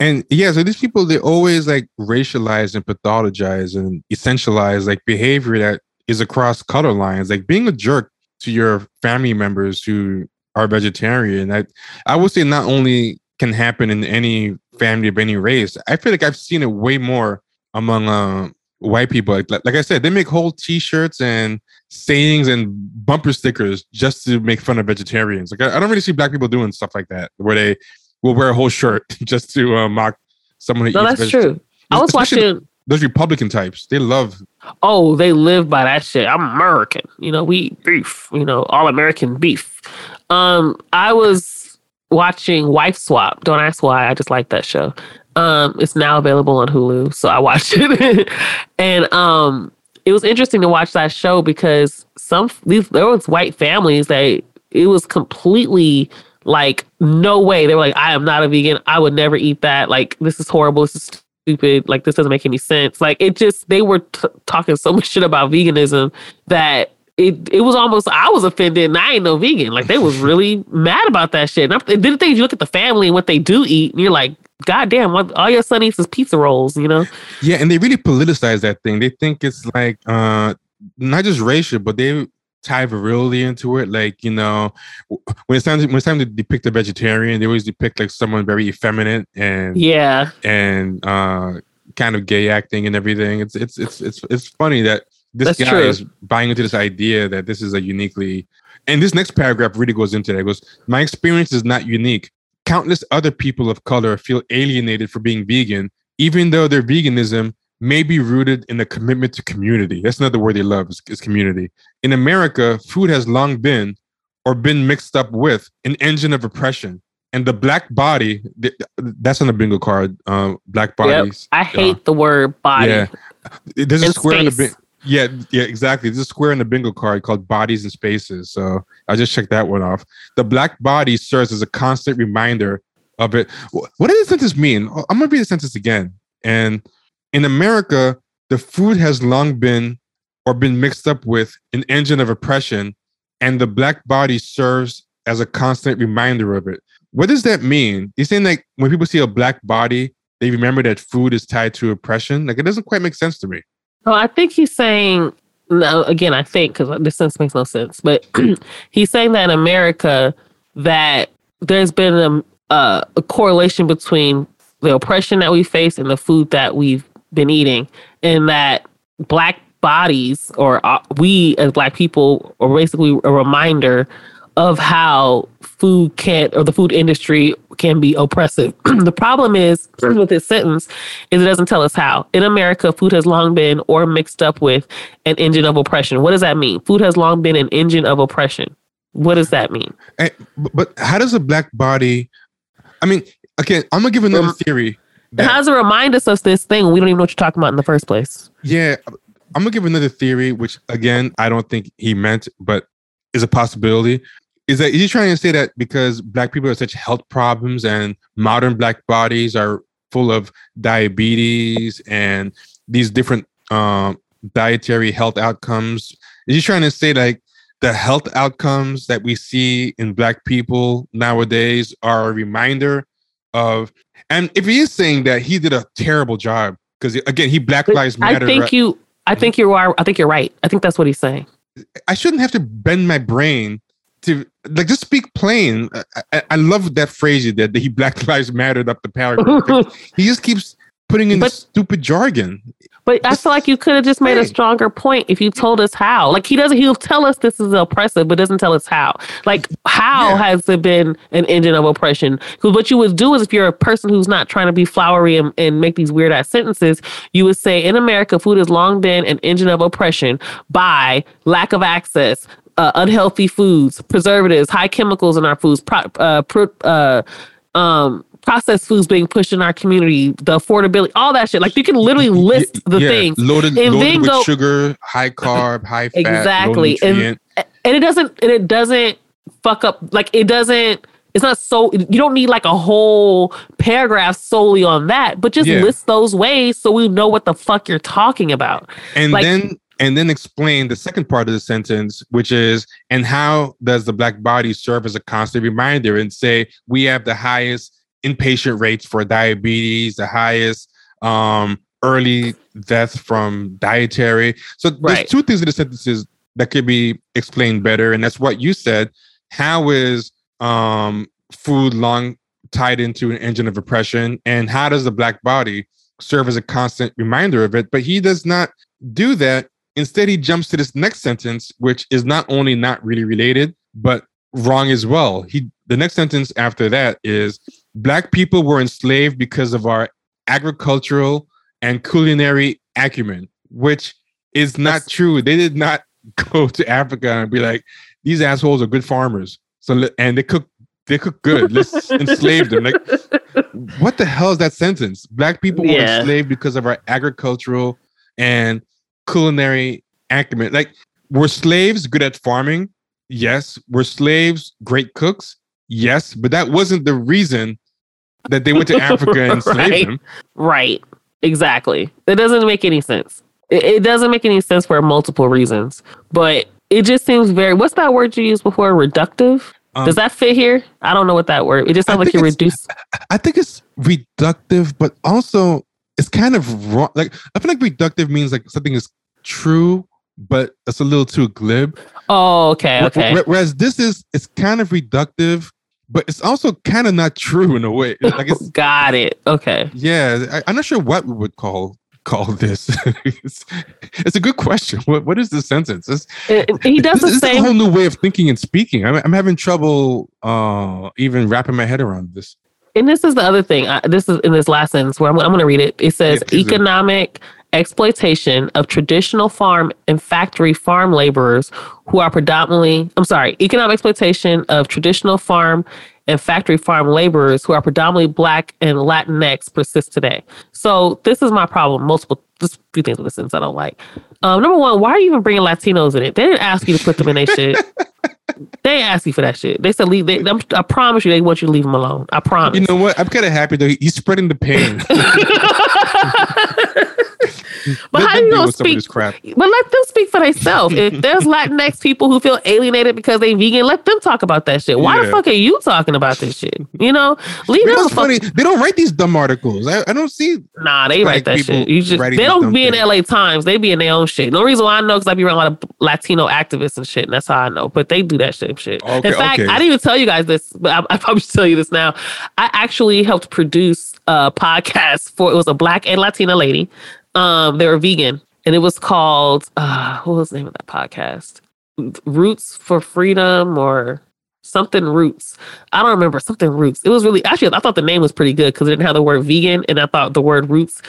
And yeah, so these people they always like racialize and pathologize and essentialize like behavior that is across color lines. Like being a jerk to your family members who are vegetarian. I I would say not only can happen in any family of any race. I feel like I've seen it way more among uh, white people. Like, like I said, they make whole T-shirts and sayings and bumper stickers just to make fun of vegetarians. Like I, I don't really see black people doing stuff like that, where they will wear a whole shirt just to uh, mock someone who No, that's true. I was Especially watching. Those Republican types, they love. Oh, they live by that shit. I'm American. You know, we eat beef. You know, all American beef. Um, I was watching Wife Swap. Don't ask why. I just like that show. Um, it's now available on Hulu, so I watched it. and um, it was interesting to watch that show because some these there was white families that it was completely like no way. They were like, I am not a vegan. I would never eat that. Like this is horrible. This is stupid. Like this doesn't make any sense. Like it just they were t- talking so much shit about veganism that it it was almost I was offended and I ain't no vegan. Like they was really mad about that shit. And then the thing is, you look at the family and what they do eat, and you're like, God damn, what all your son eats is pizza rolls, you know? Yeah, and they really politicize that thing. They think it's like uh not just racial, but they tie virility into it. Like you know, when it's time to, when it's time to depict a vegetarian, they always depict like someone very effeminate and Yeah. and uh kind of gay acting and everything. It's it's it's it's it's funny that this That's guy true. is buying into this idea that this is a uniquely and this next paragraph really goes into that. It goes, My experience is not unique. Countless other people of color feel alienated for being vegan, even though their veganism may be rooted in a commitment to community. That's another word they love is, is community. In America, food has long been or been mixed up with an engine of oppression. And the black body, th- that's on the bingo card. Uh, black bodies. I hate the word body. Yeah. There's a and square in the space. Yeah, yeah, exactly. There's a square in the bingo card called bodies and spaces. So I just checked that one off. The black body serves as a constant reminder of it. What does the sentence mean? Oh, I'm gonna read the sentence again. And in America, the food has long been or been mixed up with an engine of oppression, and the black body serves as a constant reminder of it. What does that mean? You're saying like when people see a black body, they remember that food is tied to oppression? Like it doesn't quite make sense to me. Oh, I think he's saying no. Again, I think because this sense makes no sense, but he's saying that in America that there's been a, a correlation between the oppression that we face and the food that we've been eating, and that black bodies or uh, we as black people are basically a reminder of how food can't or the food industry can be oppressive. the problem is with this sentence is it doesn't tell us how. In America, food has long been or mixed up with an engine of oppression. What does that mean? Food has long been an engine of oppression. What does that mean? And, but how does a black body? I mean, again, I'm gonna give another theory. That, how does it remind us of this thing? We don't even know what you're talking about in the first place. Yeah, I'm gonna give another theory, which again I don't think he meant, but is a possibility. Is that he's trying to say that because black people have such health problems and modern black bodies are full of diabetes and these different um, dietary health outcomes? Is he trying to say like the health outcomes that we see in black people nowadays are a reminder of and if he is saying that he did a terrible job because again he black lives matter i think right? you i think you are i think you're right i think that's what he's saying i shouldn't have to bend my brain to like just speak plain i, I love that phrase you did that he black lives mattered up the paragraph he just keeps putting in but, stupid jargon. But I feel like you could have just made a stronger point if you told us how. Like he doesn't, he'll tell us this is oppressive, but doesn't tell us how. Like how yeah. has it been an engine of oppression? Because what you would do is if you're a person who's not trying to be flowery and, and make these weird ass sentences, you would say in America, food has long been an engine of oppression by lack of access, uh, unhealthy foods, preservatives, high chemicals in our foods, pro, uh, pro, uh, um, processed foods being pushed in our community, the affordability, all that shit. Like you can literally list the yeah, things loaded, and loaded then with go, sugar, high carb, high fat, exactly, and and it doesn't and it doesn't fuck up like it doesn't. It's not so you don't need like a whole paragraph solely on that, but just yeah. list those ways so we know what the fuck you're talking about. And like, then and then explain the second part of the sentence, which is, and how does the black body serve as a constant reminder and say, we have the highest inpatient rates for diabetes, the highest um, early death from dietary. So right. there's two things in the sentences that could be explained better, and that's what you said. How is um, food long tied into an engine of oppression, and how does the black body serve as a constant reminder of it? But he does not do that. Instead, he jumps to this next sentence, which is not only not really related, but wrong as well. He the next sentence after that is black people were enslaved because of our agricultural and culinary acumen, which is not That's- true. They did not go to Africa and be like, these assholes are good farmers. So and they cook they cook good. Let's enslave them. Like what the hell is that sentence? Black people were enslaved because of our agricultural and culinary acumen. Like were slaves good at farming? Yes. Were slaves great cooks? Yes, but that wasn't the reason that they went to Africa and enslaved right. them. Right. Exactly. It doesn't make any sense. It, it, doesn't make any sense for multiple reasons. But it just seems very what's that word you used before? Reductive? Um, Does that fit here? I don't know what that word. It just sounds like you reduce. I think it's reductive, but also it's kind of wrong. Like I feel like reductive means like something is true, but it's a little too glib. Oh, okay, okay. Whereas this is it's kind of reductive, but it's also kind of not true in a way. Like it's got it. Okay. Yeah, I, am not sure what we would call call this. it's, it's, a good question. What what is the sentence? It's, it, he does this, the same. a whole new way of thinking and speaking. I'm, I'm having trouble uh, even wrapping my head around this. And this is the other thing. I, this is in this last sentence where I'm, I'm going to read it. It says yeah, economic exploitation of traditional farm and factory farm laborers who are predominantly, I'm sorry, economic exploitation of traditional farm and factory farm laborers who are predominantly Black and Latinx persists today. So this is my problem. Multiple, just a few things with the sentence I don't like. Um, number one, why are you even bringing Latinos in it? They didn't ask you to put them in their shit. They ain't ask you for that shit. They said leave. They, I promise you, they want you to leave them alone. I promise. You know what? I'm kind of happy though. He's spreading the pain. but how do you gonna speak? Crap. But let them speak for themselves. if there's Latinx people who feel alienated because they vegan, let them talk about that shit. Why yeah. the fuck are you talking about this shit? You know, leave them. That's funny. They don't write these dumb articles. I, I don't see. Nah, they write that shit. You just they don't be in things. LA Times. They be in their own shit. No reason why I know because I be around a lot of Latino activists and shit, and that's how I know. But they do that shit. Shit. Okay, in fact, okay. I didn't even tell you guys this, but I, I probably should tell you this now. I actually helped produce a podcast for it was a black and Latina lady. Um, they were vegan, and it was called uh, what was the name of that podcast? Roots for Freedom or something roots. I don't remember something roots. It was really actually I thought the name was pretty good because it didn't have the word vegan, and I thought the word roots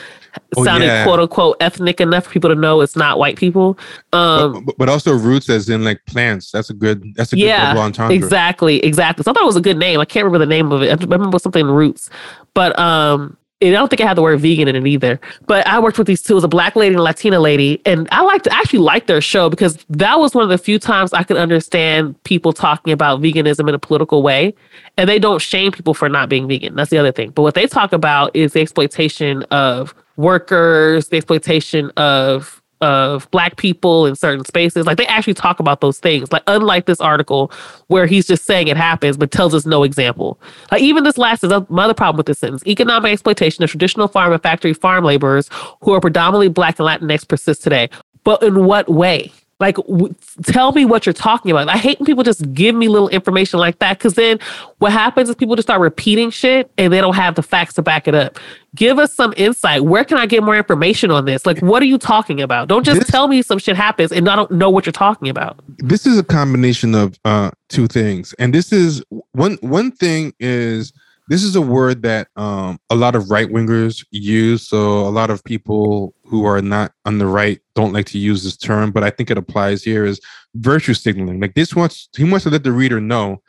Oh, sounded yeah. quote unquote ethnic enough for people to know it's not white people. Um, but, but also roots as in like plants. That's a good. That's a good yeah, double entendre. exactly, exactly. So I thought it was a good name. I can't remember the name of it. I remember something roots, but um. I don't think I had the word vegan in it either. But I worked with these two, it was a black lady and a Latina lady. And I liked I actually liked their show because that was one of the few times I could understand people talking about veganism in a political way. And they don't shame people for not being vegan. That's the other thing. But what they talk about is the exploitation of workers, the exploitation of of black people in certain spaces. Like they actually talk about those things. Like unlike this article where he's just saying it happens but tells us no example. Like even this last is another problem with this sentence. Economic exploitation of traditional farm and factory farm laborers who are predominantly black and Latinx persists today. But in what way? Like, w- tell me what you're talking about. I hate when people just give me little information like that because then what happens is people just start repeating shit and they don't have the facts to back it up. Give us some insight. Where can I get more information on this? Like, what are you talking about? Don't just This- tell me some shit happens and I don't know what you're talking about. this is a combination of uh two things and this is one one thing is this is a word that um a lot of right wingers use so a lot of people who are not on the right don't like to use this term but i think it applies here is virtue signaling. Like this wants he wants to let the reader know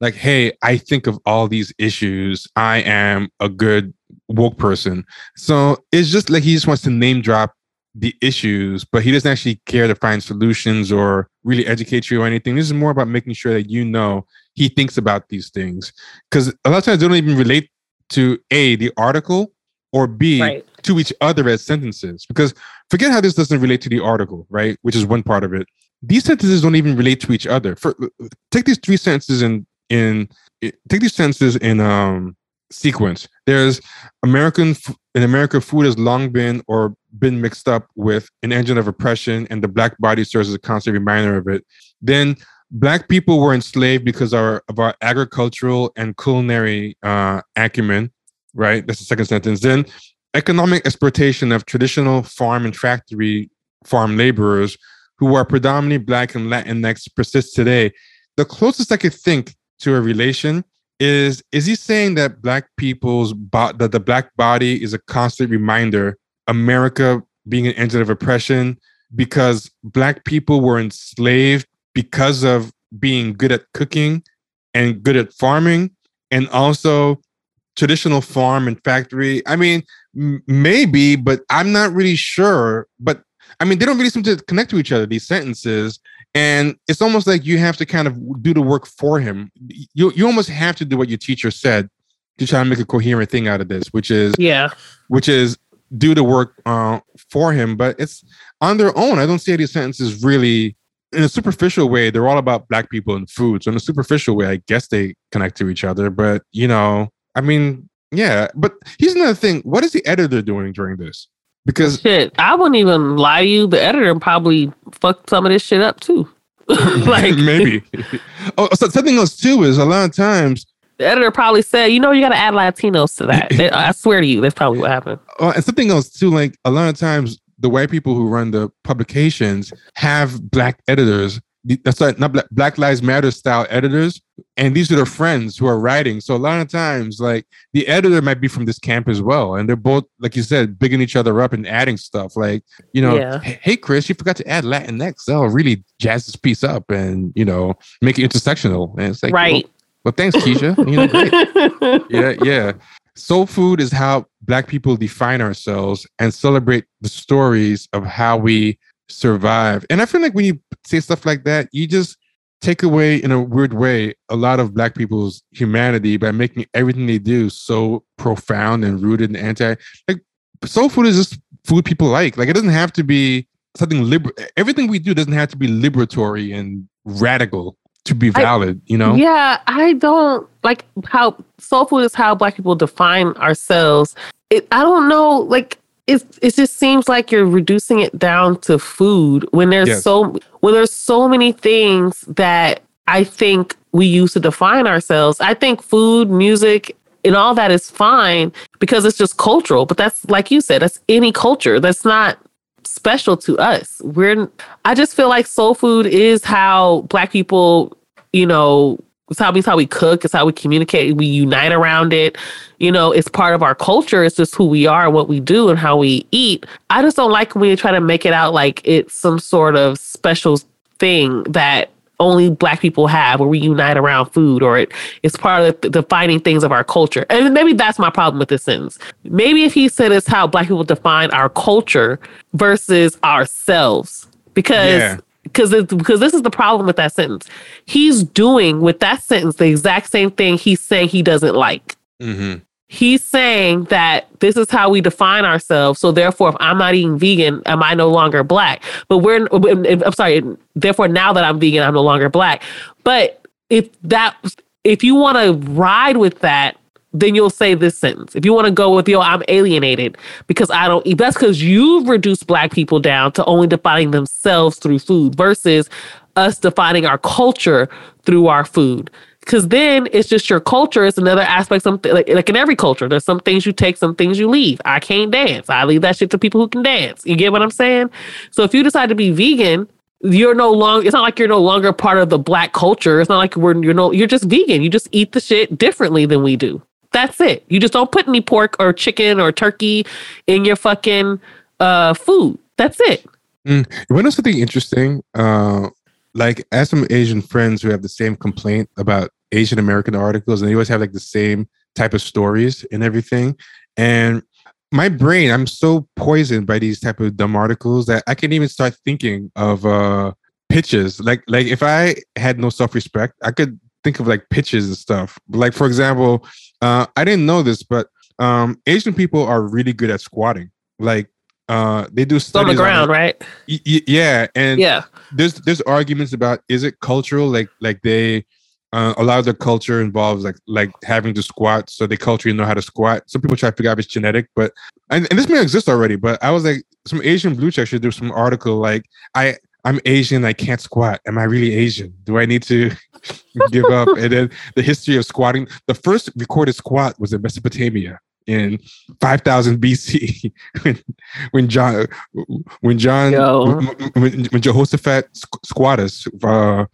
like hey i think of all these issues. I am a good woke person. So it's just like he just wants to name drop the issues, but he doesn't actually care to find solutions or really educate you or anything. This is more about making sure that you know he thinks about these things. Because a lot of times they don't even relate to A, the article, or B, Right. to each other as sentences. Because forget how this doesn't relate to the article, right? Which is one part of it. These sentences don't even relate to each other. For take these three sentences in in take these sentences in um sequence. There's American in America, food has long been or been mixed up with an engine of oppression, and the black body serves as a constant reminder of it. Then black people were enslaved because our, of our agricultural and culinary uh, acumen. Right, that's the second sentence. Then economic exploitation of traditional farm and factory farm laborers who are predominantly black and Latinx persists today. The closest I could think to a relation is is he saying that black people's bo- that the black body is a constant reminder america being an engine of oppression because black people were enslaved because of being good at cooking and good at farming and also traditional farm and factory. I mean m- maybe but i'm not really sure. But i mean they don't really seem to connect to each other these sentences. And it's almost like you have to kind of do the work for him. You you almost have to do what your teacher said to try to make a coherent thing out of this which is Yeah. which is do the work uh, for him. But it's on their own. I don't see these sentences really in a superficial way they're all about black people and food so in a superficial way i guess they connect to each other but you know i mean yeah but here's another thing what is the editor doing during this because Shit. I wouldn't even lie to you. The editor probably fucked some of this shit up too. like maybe oh so something else too is a lot of times the editor probably said, you know, you got to add Latinos to that. I swear to you, that's probably what happened. Oh, and something else too like a lot of times the white people who run the publications have black editors that's uh, right not black, black lives matter style editors and these are their friends who are writing so a lot of times like the editor might be from this camp as well and they're both like you said bigging each other up and adding stuff like you know Yeah. hey chris you forgot to add latinx that'll really jazz this piece up and you know make it intersectional and it's like right. well, well thanks keisha you know great yeah, yeah. Soul food is how Black people define ourselves and celebrate the stories of how we survive. And I feel like when you say stuff like that, you just take away, in a weird way, a lot of Black people's humanity by making everything they do so profound and rooted and anti. Like, soul food is just food people like. Like, it doesn't have to be something liber. Everything we do doesn't have to be liberatory and radical to be I- valid. you know? Yeah, I don't like how soul food is how black people define ourselves. It, I don't know, like it it just seems like you're reducing it down to food when there's Yes. so when there's so many things that I think we use to define ourselves. I think food, music, and all that is fine because it's just cultural. But that's like you said, that's any culture. That's not special to us. We're I just feel like soul food is how black people, you know, It's how, it's how we cook. It's how we communicate. We unite around it. You know, it's part of our culture. It's just who we are, what we do, and how we eat. I just don't like when you try to make it out like it's some sort of special thing that only black people have where we unite around food or it, it's part of the defining things of our culture. And maybe that's my problem with this sentence. Maybe if he said it's how black people define our culture versus ourselves. Because yeah because because this is the problem with that sentence. He's doing with that sentence the exact same thing he's saying he doesn't like. Mm-hmm. He's saying that this is how we define ourselves. So therefore, if I'm not eating vegan, am I no longer black? But we're I'm sorry. Therefore, now that I'm vegan, I'm no longer black. But if that if you want to ride with that, then you'll say this sentence. If you want to go with, yo, I'm alienated because I don't eat, that's because you've reduced black people down to only defining themselves through food versus us defining our culture through our food. Because then it's just your culture. It's another aspect. Something like, like in every culture, there's some things you take, some things you leave. I can't dance. I leave that shit to people who can dance. You get what I'm saying? So if you decide to be vegan, you're no longer it's not like you're no longer part of the black culture it's not like we're you're no you're just vegan you just eat the shit differently than we do that's it. You just don't put any pork or chicken or turkey in your fucking uh, food. That's it. Mm. You want to know something interesting? Uh, like, as some Asian friends who have the same complaint about Asian American articles, and they always have like the same type of stories and everything. And my brain, I'm so poisoned by these type of dumb articles that I can't even start thinking of uh pitches. Like, like if I had no self respect, I could think of like pitches and stuff. Like, for example, uh, I didn't know this, but um, Asian people are really good at squatting. Like uh, they do studies on the ground, on right? Y- y- yeah, and yeah, there's there's arguments about is it cultural? Like like they uh, a lot of their culture involves like like having to squat, so they culturally know how to squat. Some people try to figure out if it's genetic, but and, and this may exist already. But I was like, some Asian blue check should do some article like I I'm Asian, I can't squat. Am I really Asian? Do I need to give up? And then the history of squatting. The first recorded squat was in Mesopotamia in 5000 BC when, when John when John when, when, Jehoshaphat squatters uh,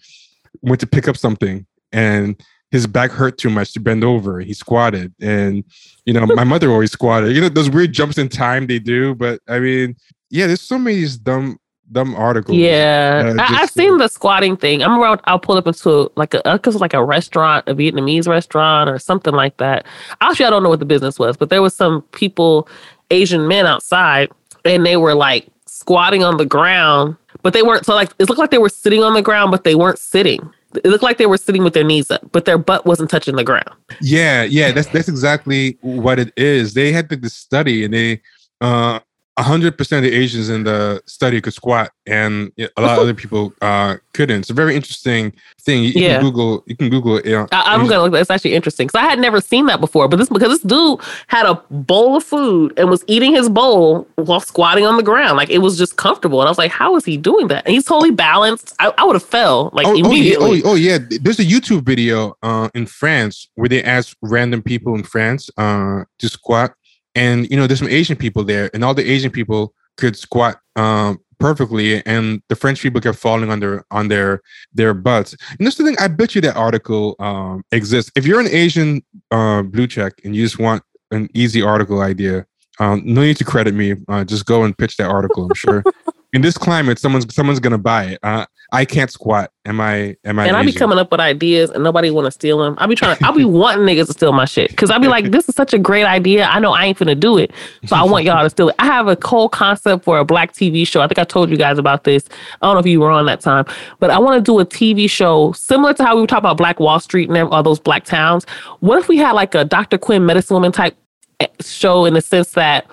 went to pick up something and his back hurt too much to bend over. He squatted, and you know my mother always squatted. You know those weird jumps in time they do, but I mean, yeah, there's so many dumb dumb articles. Yeah, I, have seen the squatting thing. I'm around. I'll pull up into like a because like a restaurant, a Vietnamese restaurant or something like that. Actually, I don't know what the business was, but there was some people, Asian men outside, and they were like squatting on the ground, but they weren't. So like it looked like they were sitting on the ground, but they weren't sitting. It looked like they were sitting with their knees up, but their butt wasn't touching the ground. Yeah, yeah, that's that's exactly what it is. They had to study, and they uh hundred percent of the Asians in the study could squat, and a lot of other people uh, couldn't. It's a very interesting thing. You, yeah. can Google. You can Google. You know, I, am gonna look. It's actually interesting because I had never seen that before. But this because this dude had a bowl of food and was eating his bowl while squatting on the ground, like it was just comfortable. And I was like, how is he doing that? And he's totally balanced. I, I would have fell like oh, immediately. Oh, oh, oh, yeah. There's a YouTube video uh, in France where they asked random people in France uh, to squat and you know there's some asian people there and all the asian people could squat um, perfectly and the french people kept falling on their on their their butts. And this is the thing i bet you that article um, exists. If you're an asian uh, blue check and you just want an easy article idea um, no need to credit me uh, just go and pitch that article i'm sure in this climate, someone's someone's gonna buy it. Uh, I can't squat. Am I? Am I? And I be coming up with ideas, and nobody want to steal them. I be trying. I be wanting niggas to steal my shit because I be like, this is such a great idea. I know I ain't finna do it, so I want y'all to steal it. I have a cool concept for a black TV show. I think I told you guys about this. I don't know if you were on that time, but I want to do a TV show similar to how we were talking about Black Wall Street and all those black towns. What if we had like a Dr. Quinn medicine woman type eh, show in the sense that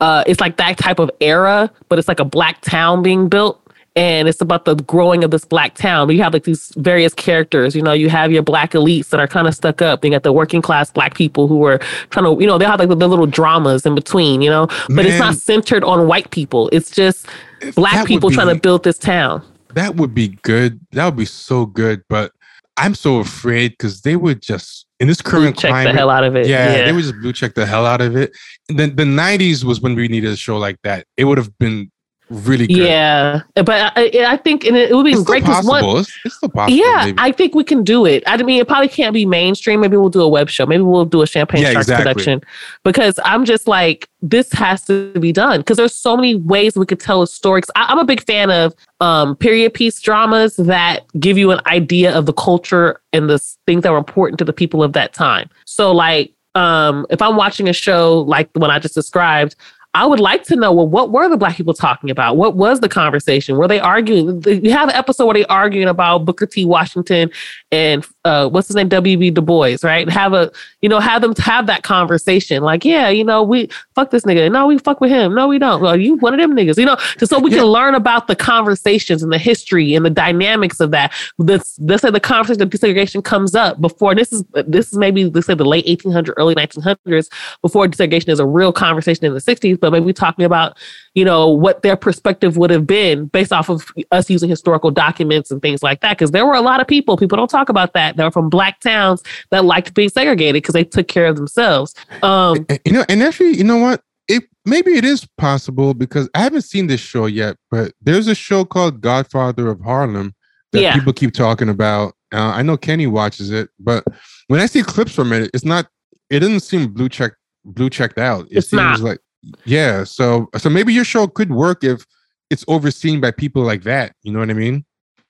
uh, it's like that type of era, but it's like a black town being built. And it's about the growing of this black town. You have like these various characters. You know, you have your black elites that are kind of stuck up. You got the working class black people who are trying to, you know, they have like the, the little dramas in between, you know, but Man, it's not centered on white people. It's just black people be, trying to build this town. That would be good. That would be so good. But I'm so afraid because they would just in this current blue climate, the hell out of it. Yeah, yeah, they would just blue check the hell out of it. And then the '90s was when we needed a show like that. It would have been really good. Yeah, but I, I think and it would be It's great because one. It's, it's possible. Yeah, maybe. I think we can do it. I mean, it probably can't be mainstream. Maybe we'll do a web show. Maybe we'll do a Champagne Yeah, Sharks exactly. production because I'm just like, this has to be done because there's so many ways we could tell a story. I, I'm a big fan of um, period piece dramas that give you an idea of the culture and the things that were important to the people of that time. So, like, um, if I'm watching a show like the one I just described, I would like to know well, what were the black people talking about? What was the conversation? Were they arguing? You have an episode where they arguing about Booker T. Washington and uh, what's his name, W.B. Du Bois, right? Have a, you know, have them have that conversation. Like, yeah, you know, we fuck this nigga. No, we fuck with him. No, we don't. Well, you one of them niggas, you know, just so we can learn about the conversations and the history and the dynamics of that. This, let's say the conversation of desegregation comes up before this is this is maybe let's say the late 1800s, early 1900s, before desegregation is a real conversation in the 60s. But maybe talking about you know what their perspective would have been based off of us using historical documents and things like that. Because there were a lot of people, people don't talk about that, that were from black towns that liked being segregated because they took care of themselves. Um, you know, and actually, you know what? It maybe it is possible because I haven't seen this show yet, but there's a show called Godfather of Harlem that Yeah. people keep talking about. Uh, I know Kenny watches it, but when I see clips from it, it's not. It doesn't seem blue check blue checked out. It It's seems not. like yeah. So so maybe your show could work if it's overseen by people like that. You know what I mean?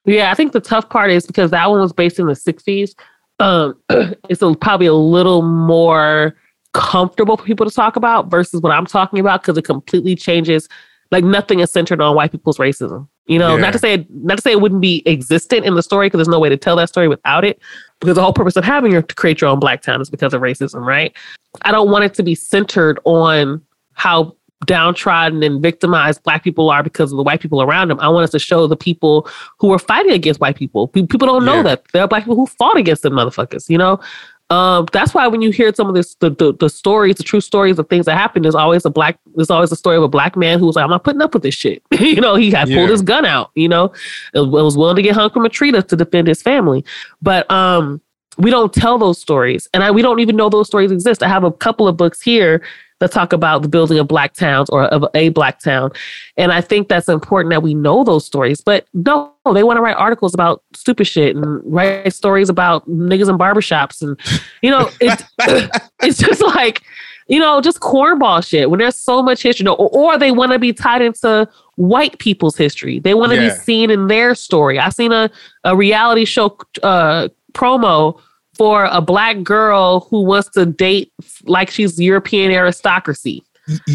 Yeah, I think the tough part is because that one was based in the 60s. Um, it's a, probably a little more comfortable for people to talk about versus what I'm talking about because it completely changes. Like nothing is centered on white people's racism. You know, Yeah. not to say not to say it wouldn't be existent in the story because there's no way to tell that story without it. Because the whole purpose of having your to create your own black town is because of racism, right? I don't want it to be centered on how downtrodden and victimized black people are because of the white people around them. I want us to show the people who are fighting against white people. People don't know Yeah. that there are black people who fought against them motherfuckers, you know? Um, that's why when you hear some of this, the, the the stories, the true stories of things that happened, there's always a black, there's always a story of a black man who was like, I'm not putting up with this shit. you know, he had Yeah. pulled his gun out, you know, and was willing to get hung from a tree to, to defend his family. But um, we don't tell those stories. And I, we don't even know those stories exist. I have a couple of books here that talk about the building of black towns or of a black town. And I think that's important that we know those stories. But no, they want to write articles about stupid shit and write stories about niggas in barbershops. And, you know, it's, it's just like, you know, just cornball shit when there's so much history. Or, or they want to be tied into white people's history. They want to Yeah. be seen in their story. I've seen a, a reality show uh, promo for a black girl who wants to date like she's European aristocracy.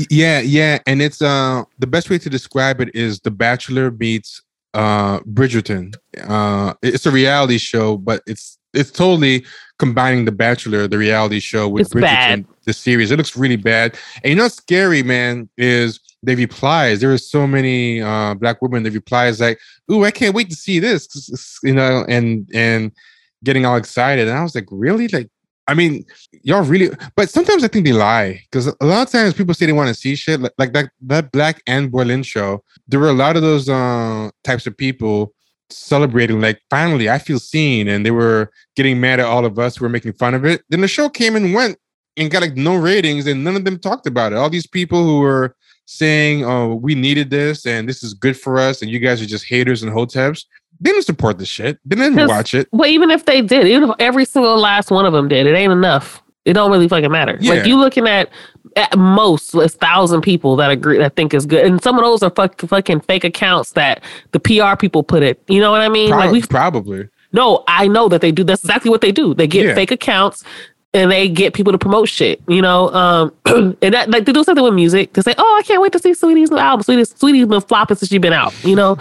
Yeah yeah and it's uh the best way to describe it is the bachelor meets uh bridgerton. Uh it's a reality show but it's it's totally combining the bachelor the reality show with It's bad. the series. It looks really bad. And you know what's scary man is the replies. There are so many uh black women the replies like ooh i can't wait to see this," you know and and getting all excited and i was like really like I mean, y'all really, but sometimes I think they lie because a lot of times people say they want to see shit like, like that that Black Anne Boleyn show. There were a lot of those uh, types of people celebrating, like finally I feel seen, and they were getting mad at all of us who were making fun of it. Then the show came and went and got like no ratings, and none of them talked about it. All these people who were saying, "Oh, we needed this, and this is good for us," and you guys are just haters and hoteps. They didn't support the shit. They didn't watch it. Well, even if they did, even if every single last one of them did, it ain't enough. It don't really fucking matter. Yeah. Like you looking at at most a thousand people that agree that think is good, and some of those are fuck, fucking fake accounts that the PR people put it. You know what I mean? Prob- like we probably. no, I know that they do. That's exactly what they do. They get Yeah. fake accounts and they get people to promote shit. You know, um, and that like they do something with music to say, "Oh, I can't wait to see Saweetie's new album." Saweetie's Saweetie's been flopping since she's been out. You know,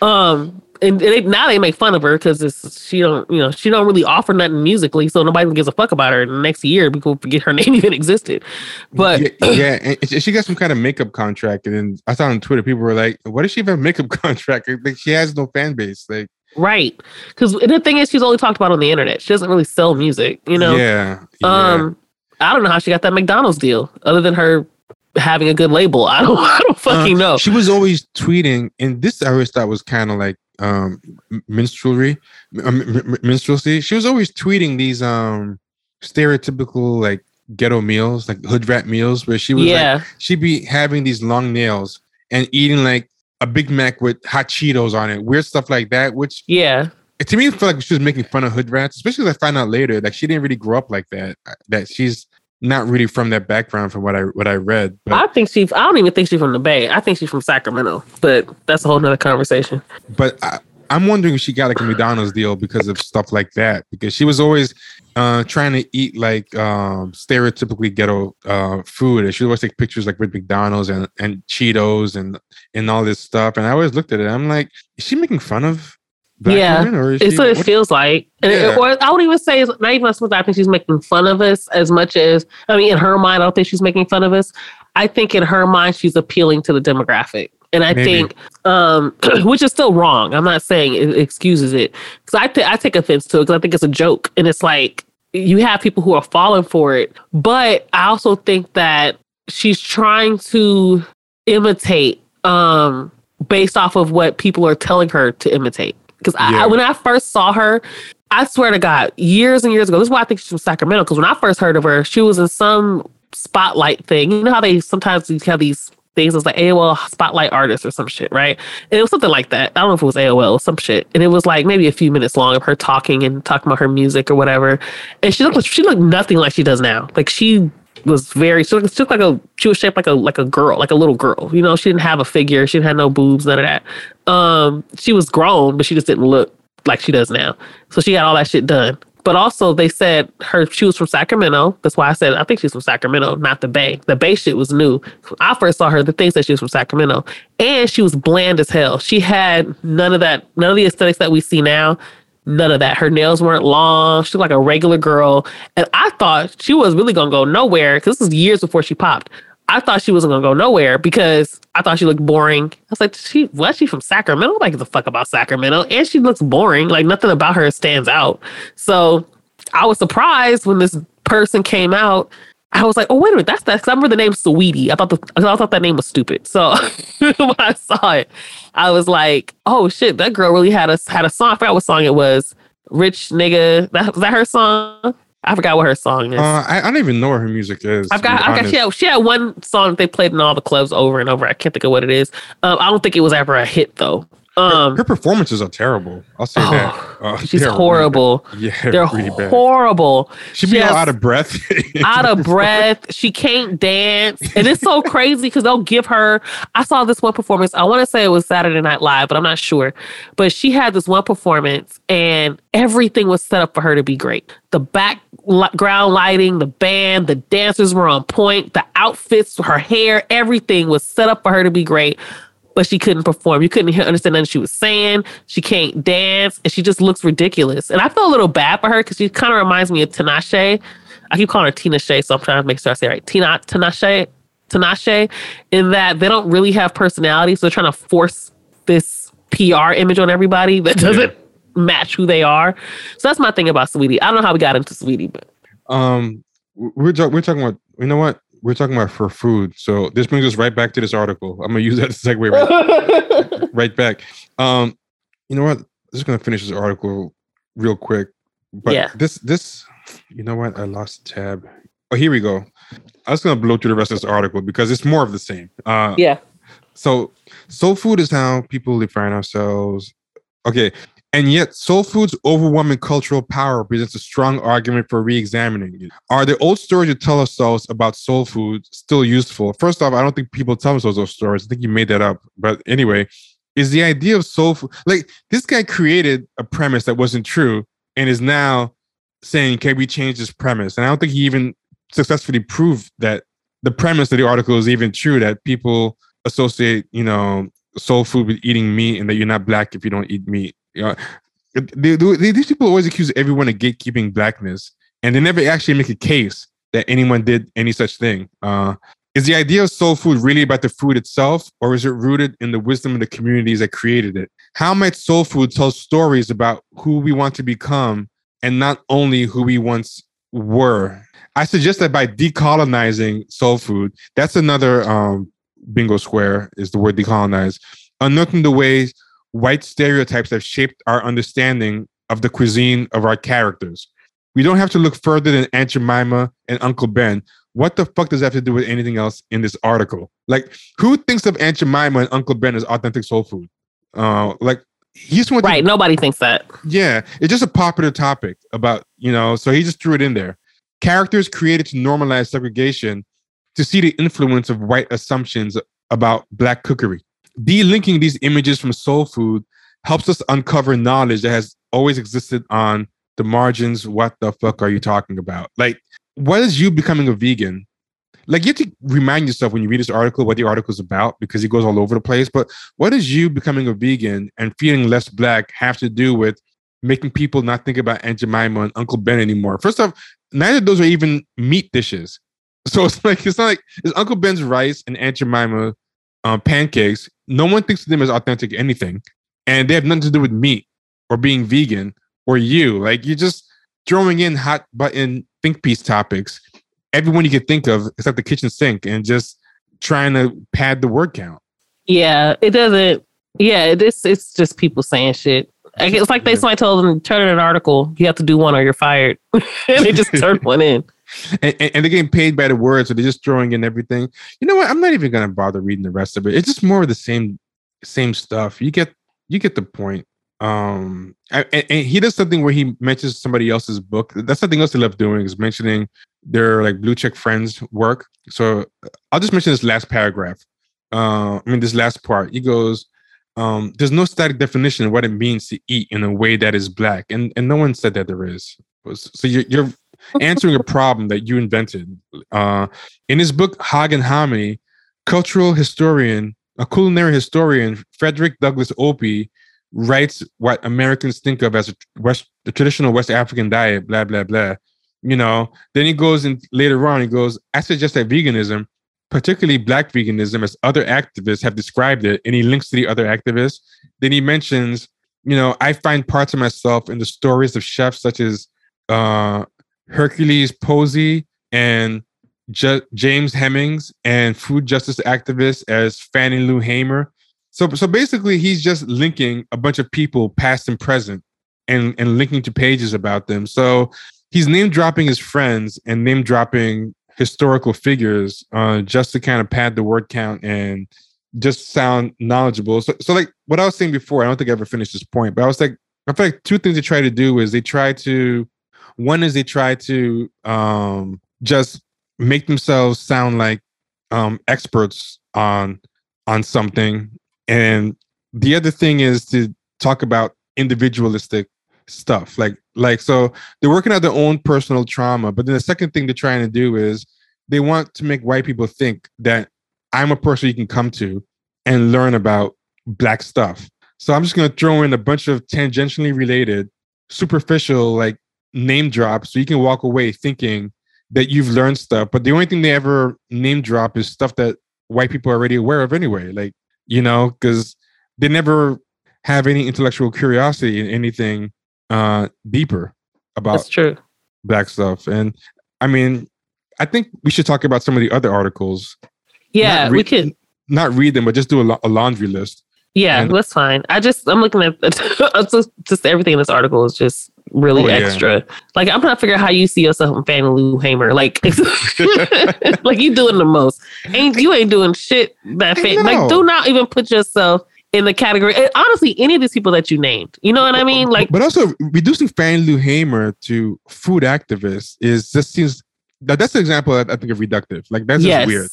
um, and, and they, now they make fun of her because it's she don't you know she don't really offer nothing musically, so nobody gives a fuck about her. And next year, people forget her name even existed. But yeah, yeah, and she she got some kind of makeup contract, and then I saw on Twitter people were like, "What does she have a makeup contract? Like she has no fan base." Like, right, because the thing is, she's only talked about on the internet. She doesn't really sell music. You know. yeah, yeah. Um, I don't know how she got that McDonald's deal, other than her having a good label. I don't, I don't fucking Uh, know. She was always tweeting, and this I always thought was kind of like um minstrelry, um, minstrelsy. She was always tweeting these um stereotypical like ghetto meals, like hood rat meals, where she was like yeah, she'd be having these long nails and eating like a Big Mac with hot Cheetos on it, weird stuff like that. Which yeah, to me, it felt like she was making fun of hood rats, especially as I found out later that she didn't really grow up like that. uh, That she's not really from that background, from what I what I read. But I think she. I don't even think she's from the Bay. I think she's from Sacramento, but that's a whole nother conversation. but I, I'm wondering if she got like a McDonald's deal because of stuff like that. Because she was always uh, trying to eat like um, stereotypically ghetto uh, food, and she always take pictures like with McDonald's and, and Cheetos and and all this stuff. And I always looked at it. I'm like, is she making fun of? Yeah, women, or is it's she, what it feels like. And it- or I would even say it's not even as much. I think she's making fun of us as much as I mean, in her mind, I don't think she's making fun of us. I think in her mind, she's appealing to the demographic, and I Maybe. think, um, which is still wrong. I'm not saying it excuses it because I ta- I take offense to it because I think it's a joke, and it's like you have people who are falling for it. But I also think that she's trying to imitate um based off of what people are telling her to imitate. Because Yeah. I, when I first saw her, I swear to God, years and years ago, this is why I think she's from Sacramento. Because when I first heard of her, she was in some spotlight thing. You know how they sometimes you have these things it's like AOL spotlight artist or some shit, right? And it was something like that. I don't know if it was AOL or some shit. And it was like maybe a few minutes long of her talking and talking about her music or whatever. And she looked she looked nothing like she does now. Like she was very she looked, she looked like a she was shaped like a like a girl, like a little girl. You know, she didn't have a figure, she have no boobs, none of that. Um, she was grown, but she just didn't look like she does now. So she got all that shit done. But also they said her she was from Sacramento. That's why I said I think she's from Sacramento, not the Bay. The Bay shit was new. I first saw her, the thing said she was from Sacramento. And she was bland as hell. She had none of that, none of the aesthetics that we see now. None of that. Her nails weren't long. She looked like a regular girl. And I thought she was really gonna go nowhere because this was years before she popped. I thought she wasn't gonna go nowhere because I thought she looked boring. I was like, she what? She from Sacramento? Like the fuck about Sacramento? And she looks boring. Like nothing about her stands out. So I was surprised when this person came out. I was like, oh wait a minute, that's that. 'cause I remember the name Saweetie. I thought the I thought that name was stupid. So when I saw it, I was like, oh shit, that girl really had a had a song. I forgot what song it was. Rich nigga. That was that her song. I forgot what her song is. Uh, I, I don't even know what her music is. I've got, I've got she had, she had one song that they played in all the clubs over and over. I can't think of what it is. Um, I don't think it was ever a hit though. Um, Her performances are terrible. I'll say Oh, that. Uh, she's really horrible. bad. yeah, They're really bad. horrible. She'd She be all out of breath. out of breath. She can't dance. And it's so crazy because they'll give her. I saw this one performance. I want to say it was Saturday Night Live, but I'm not sure. But she had this one performance and everything was set up for her to be great. The background lighting, the band, the dancers were on point, the outfits, her hair, everything was set up for her to be great. But she couldn't perform. You couldn't hear, understand nothing she was saying. She can't dance, and she just looks ridiculous. And I feel a little bad for her because she kind of reminds me of Tinashe. I keep calling her Tina Shay, so I'm trying to make sure I say it right. Tina Tinashe, Tinashe, in that they don't really have personality, so they're trying to force this PR image on everybody that doesn't match who they are. So that's my thing about Saweetie. I don't know how we got into Saweetie, but Um, we're we're talking about you know what we're talking about for food. So this brings us right back to this article. I'm gonna use that segue right, right back. Um, you know what? I'm just gonna finish this article real quick. But Yeah. this this you know what? I lost the tab. Oh, here we go. I was gonna blow through the rest of this article because it's more of the same. Uh, yeah. so soul food is how people define ourselves. Okay. And yet, soul food's overwhelming cultural power presents a strong argument for re-examining it. Are the old stories you tell ourselves about soul food still useful? First off, I don't think people tell themselves those stories. I think you made that up. But anyway, is the idea of soul food like this guy created a premise that wasn't true and is now saying, "Can we change this premise?" And I don't think he even successfully proved that the premise of the article is even true. That people associate, you know, soul food with eating meat, and that you're not black if you don't eat meat. You know, they, they- these people always accuse everyone of gatekeeping blackness, and they never actually make a case that anyone did any such thing. Uh, is the idea of soul food really about the food itself, or is it rooted in the wisdom of the communities that created it? How might soul food tell stories about who we want to become and not only who we once were? I suggest that by decolonizing soul food, that's another um, bingo square is the word decolonize, unearthing the ways white stereotypes have shaped our understanding of the cuisine of our characters. We don't have to look further than Aunt Jemima and Uncle Ben. What the fuck does that have to do with anything else in this article? Like, who thinks of Aunt Jemima and Uncle Ben as authentic soul food? Uh, like, he just went to- Right. Nobody thinks that. yeah, it's just a popular topic about, you know, so he just threw it in there. Characters created to normalize segregation to see the influence of white assumptions about black cookery. Delinking these images from soul food helps us uncover knowledge that has always existed on the margins. What the fuck are you talking about? Like, what is you becoming a vegan? Like, you have to remind yourself when you read this article what the article is about because it goes all over the place. But what does you becoming a vegan and feeling less black have to do with making people not think about Aunt Jemima and Uncle Ben anymore? First off, neither of those are even meat dishes. So it's like it's not like it's Uncle Ben's rice and Aunt Jemima uh, pancakes. No one thinks of them as authentic anything, and they have nothing to do with meat or being vegan or you. Like you're just throwing in hot button think piece topics, everyone you could think of except the kitchen sink, and just trying to pad the word count. Yeah. It doesn't. Yeah. It's it's just people saying shit. It's like they somebody told them turn in an article. You have to do one or you're fired, and they just turned one in. And, and, and they're getting paid by the word, so they're just throwing in everything. You know what? I'm not even gonna bother reading the rest of it. It's just more of the same same stuff. You get you get the point. Um, and, and he does something where he mentions somebody else's book. That's something else they love doing is mentioning their like blue check friends' work. So I'll just mention this last paragraph. Uh, I mean this last part. He goes. Um, there's no static definition of what it means to eat in a way that is black, and and no one said that there is. So you're, you're answering a problem that you invented. Uh, in his book Hog and Hominy, cultural historian, a culinary historian, Frederick Douglass Opie, writes what Americans think of as a West, the traditional West African diet. Blah blah blah. You know. Then he goes in later on. He goes, I suggest that veganism, particularly Black veganism, as other activists have described it, and he links to the other activists. Then he mentions, you know, I find parts of myself in the stories of chefs such as uh, Hercules Posey and James Hemings and food justice activists as Fannie Lou Hamer. So, so basically, he's just linking a bunch of people, past and present, and and linking to pages about them. So he's name dropping his friends and name dropping historical figures uh, just to kind of pad the word count and just sound knowledgeable. So, so like what I was saying before, I don't think I ever finished this point, but I was like, I feel like two things they try to do is they try to one is they try to um, just make themselves sound like um, experts on on something, and the other thing is to talk about individualistic stuff. Like like so they're working out their own personal trauma, but then the second thing they're trying to do is they want to make white people think that I'm a person you can come to and learn about black stuff. So I'm just gonna throw in a bunch of tangentially related, superficial like name drop so you can walk away thinking that you've learned stuff. But the only thing they ever name drop is stuff that white people are already aware of anyway. Like, you know, because they never have any intellectual curiosity in anything uh deeper about That's true. black stuff. And I mean, I think we should talk about some of the other articles. Yeah, Not we re- could. Not read them, but just do a, a laundry list. Yeah, and- that's fine. I just I'm looking at just, just everything in this article is just really Oh, yeah. extra. Like I'm not figuring out how you see yourself in Fannie Lou Hamer. Like, like you doing the most. Ain't you ain't doing shit that fa- know. like do not even put yourself in the category. and honestly, any of these people that you named, you know what I mean? Like, but also reducing Fannie Lou Hamer to food activists is just seems that that's an example I I think of reductive. Like that's yes, just weird.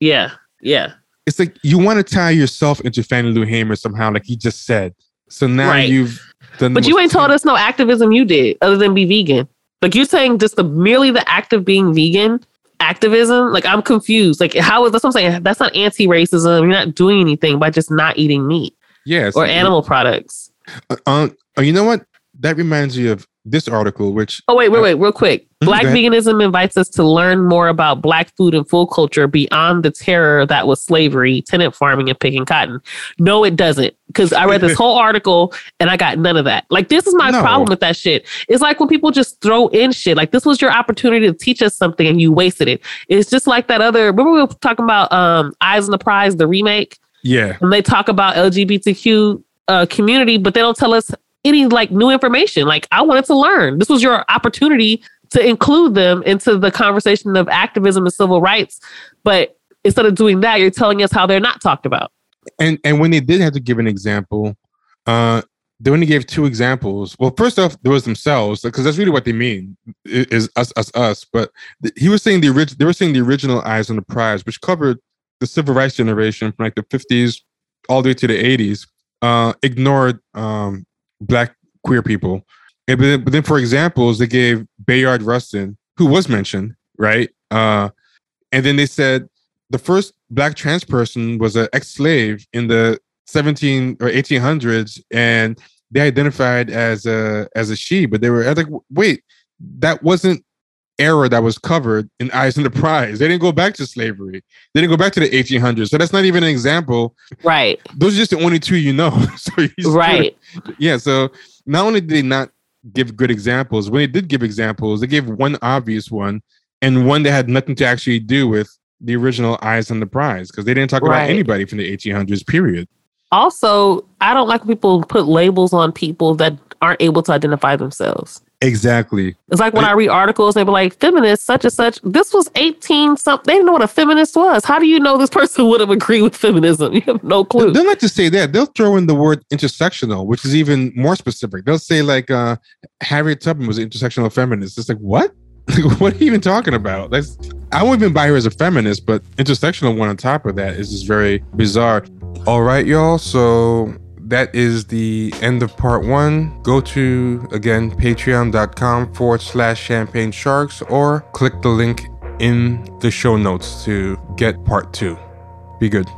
yeah, yeah. It's like you want to tie yourself into Fannie Lou Hamer somehow, like he just said. So now Right. you've done. But you ain't told us no activism you did other than be vegan. Like you're saying just the merely the act of being vegan activism. Like I'm confused. Like how is that's what I'm saying? That's not anti-racism. You're not doing anything by just not eating meat Yes. or animal products. Um, oh, you know what? That reminds me of this article, which Oh wait, wait, wait, real quick. Mhm, Black veganism invites us to learn more about black food and food culture beyond the terror that was slavery, tenant farming, and picking cotton. No, it doesn't. Because I read this whole article and I got none of that. Like this is my No. problem with that shit. It's like when people just throw in shit. Like this was your opportunity to teach us something and you wasted it. It's just like that other. Remember we were talking about um Eyes on the Prize, the remake, yeah, and they talk about LGBTQ uh, community, but they don't tell us any like new information. Like I wanted to learn. This was your opportunity to include them into the conversation of activism and civil rights. But instead of doing that, you're telling us how they're not talked about. And and when they did have to give an example, uh, they only gave two examples. Well, first off, there was themselves because that's really what they mean is us, us, us. But th- he was saying the original. They were saying the original Eyes on the Prize, which covered the civil rights generation from like the fifties all the way to the eighties. Uh, ignored um, black queer people, and but then, but then for examples, they gave Bayard Rustin, who was mentioned, right? Uh, and then they said the first black trans person was an ex-slave in the 17 or 1800s and they identified as a as a she but they were like wait that wasn't era that was covered in eyes on the prize they didn't go back to slavery. They didn't go back to the 1800s so that's not even an example. Right. Those are just the only two you know. So right. Yeah so not only did they not give good examples when they did give examples they gave one obvious one and one that had nothing to actually do with the original eyes on the prize because they didn't talk right. about anybody from the 1800s period also, I don't like when people put labels on people that aren't able to identify themselves. Exactly. It's like when I, I read articles, they be like, feminist, such and such. This was 18 something. They didn't know what a feminist was. How do you know this person would have agreed with feminism? You have no clue. They'll not just say that. They'll throw in the word intersectional, which is even more specific. They'll say, like, uh, Harriet Tubman was an intersectional feminist. It's like, what? what are you even talking about? That's I won't even buy her as a feminist, but intersectional one on top of that is just very bizarre. All right, y'all. So that is the end of part one. Go to again patreon.com forward slash champagne sharks or click the link in the show notes to get part two. Be good.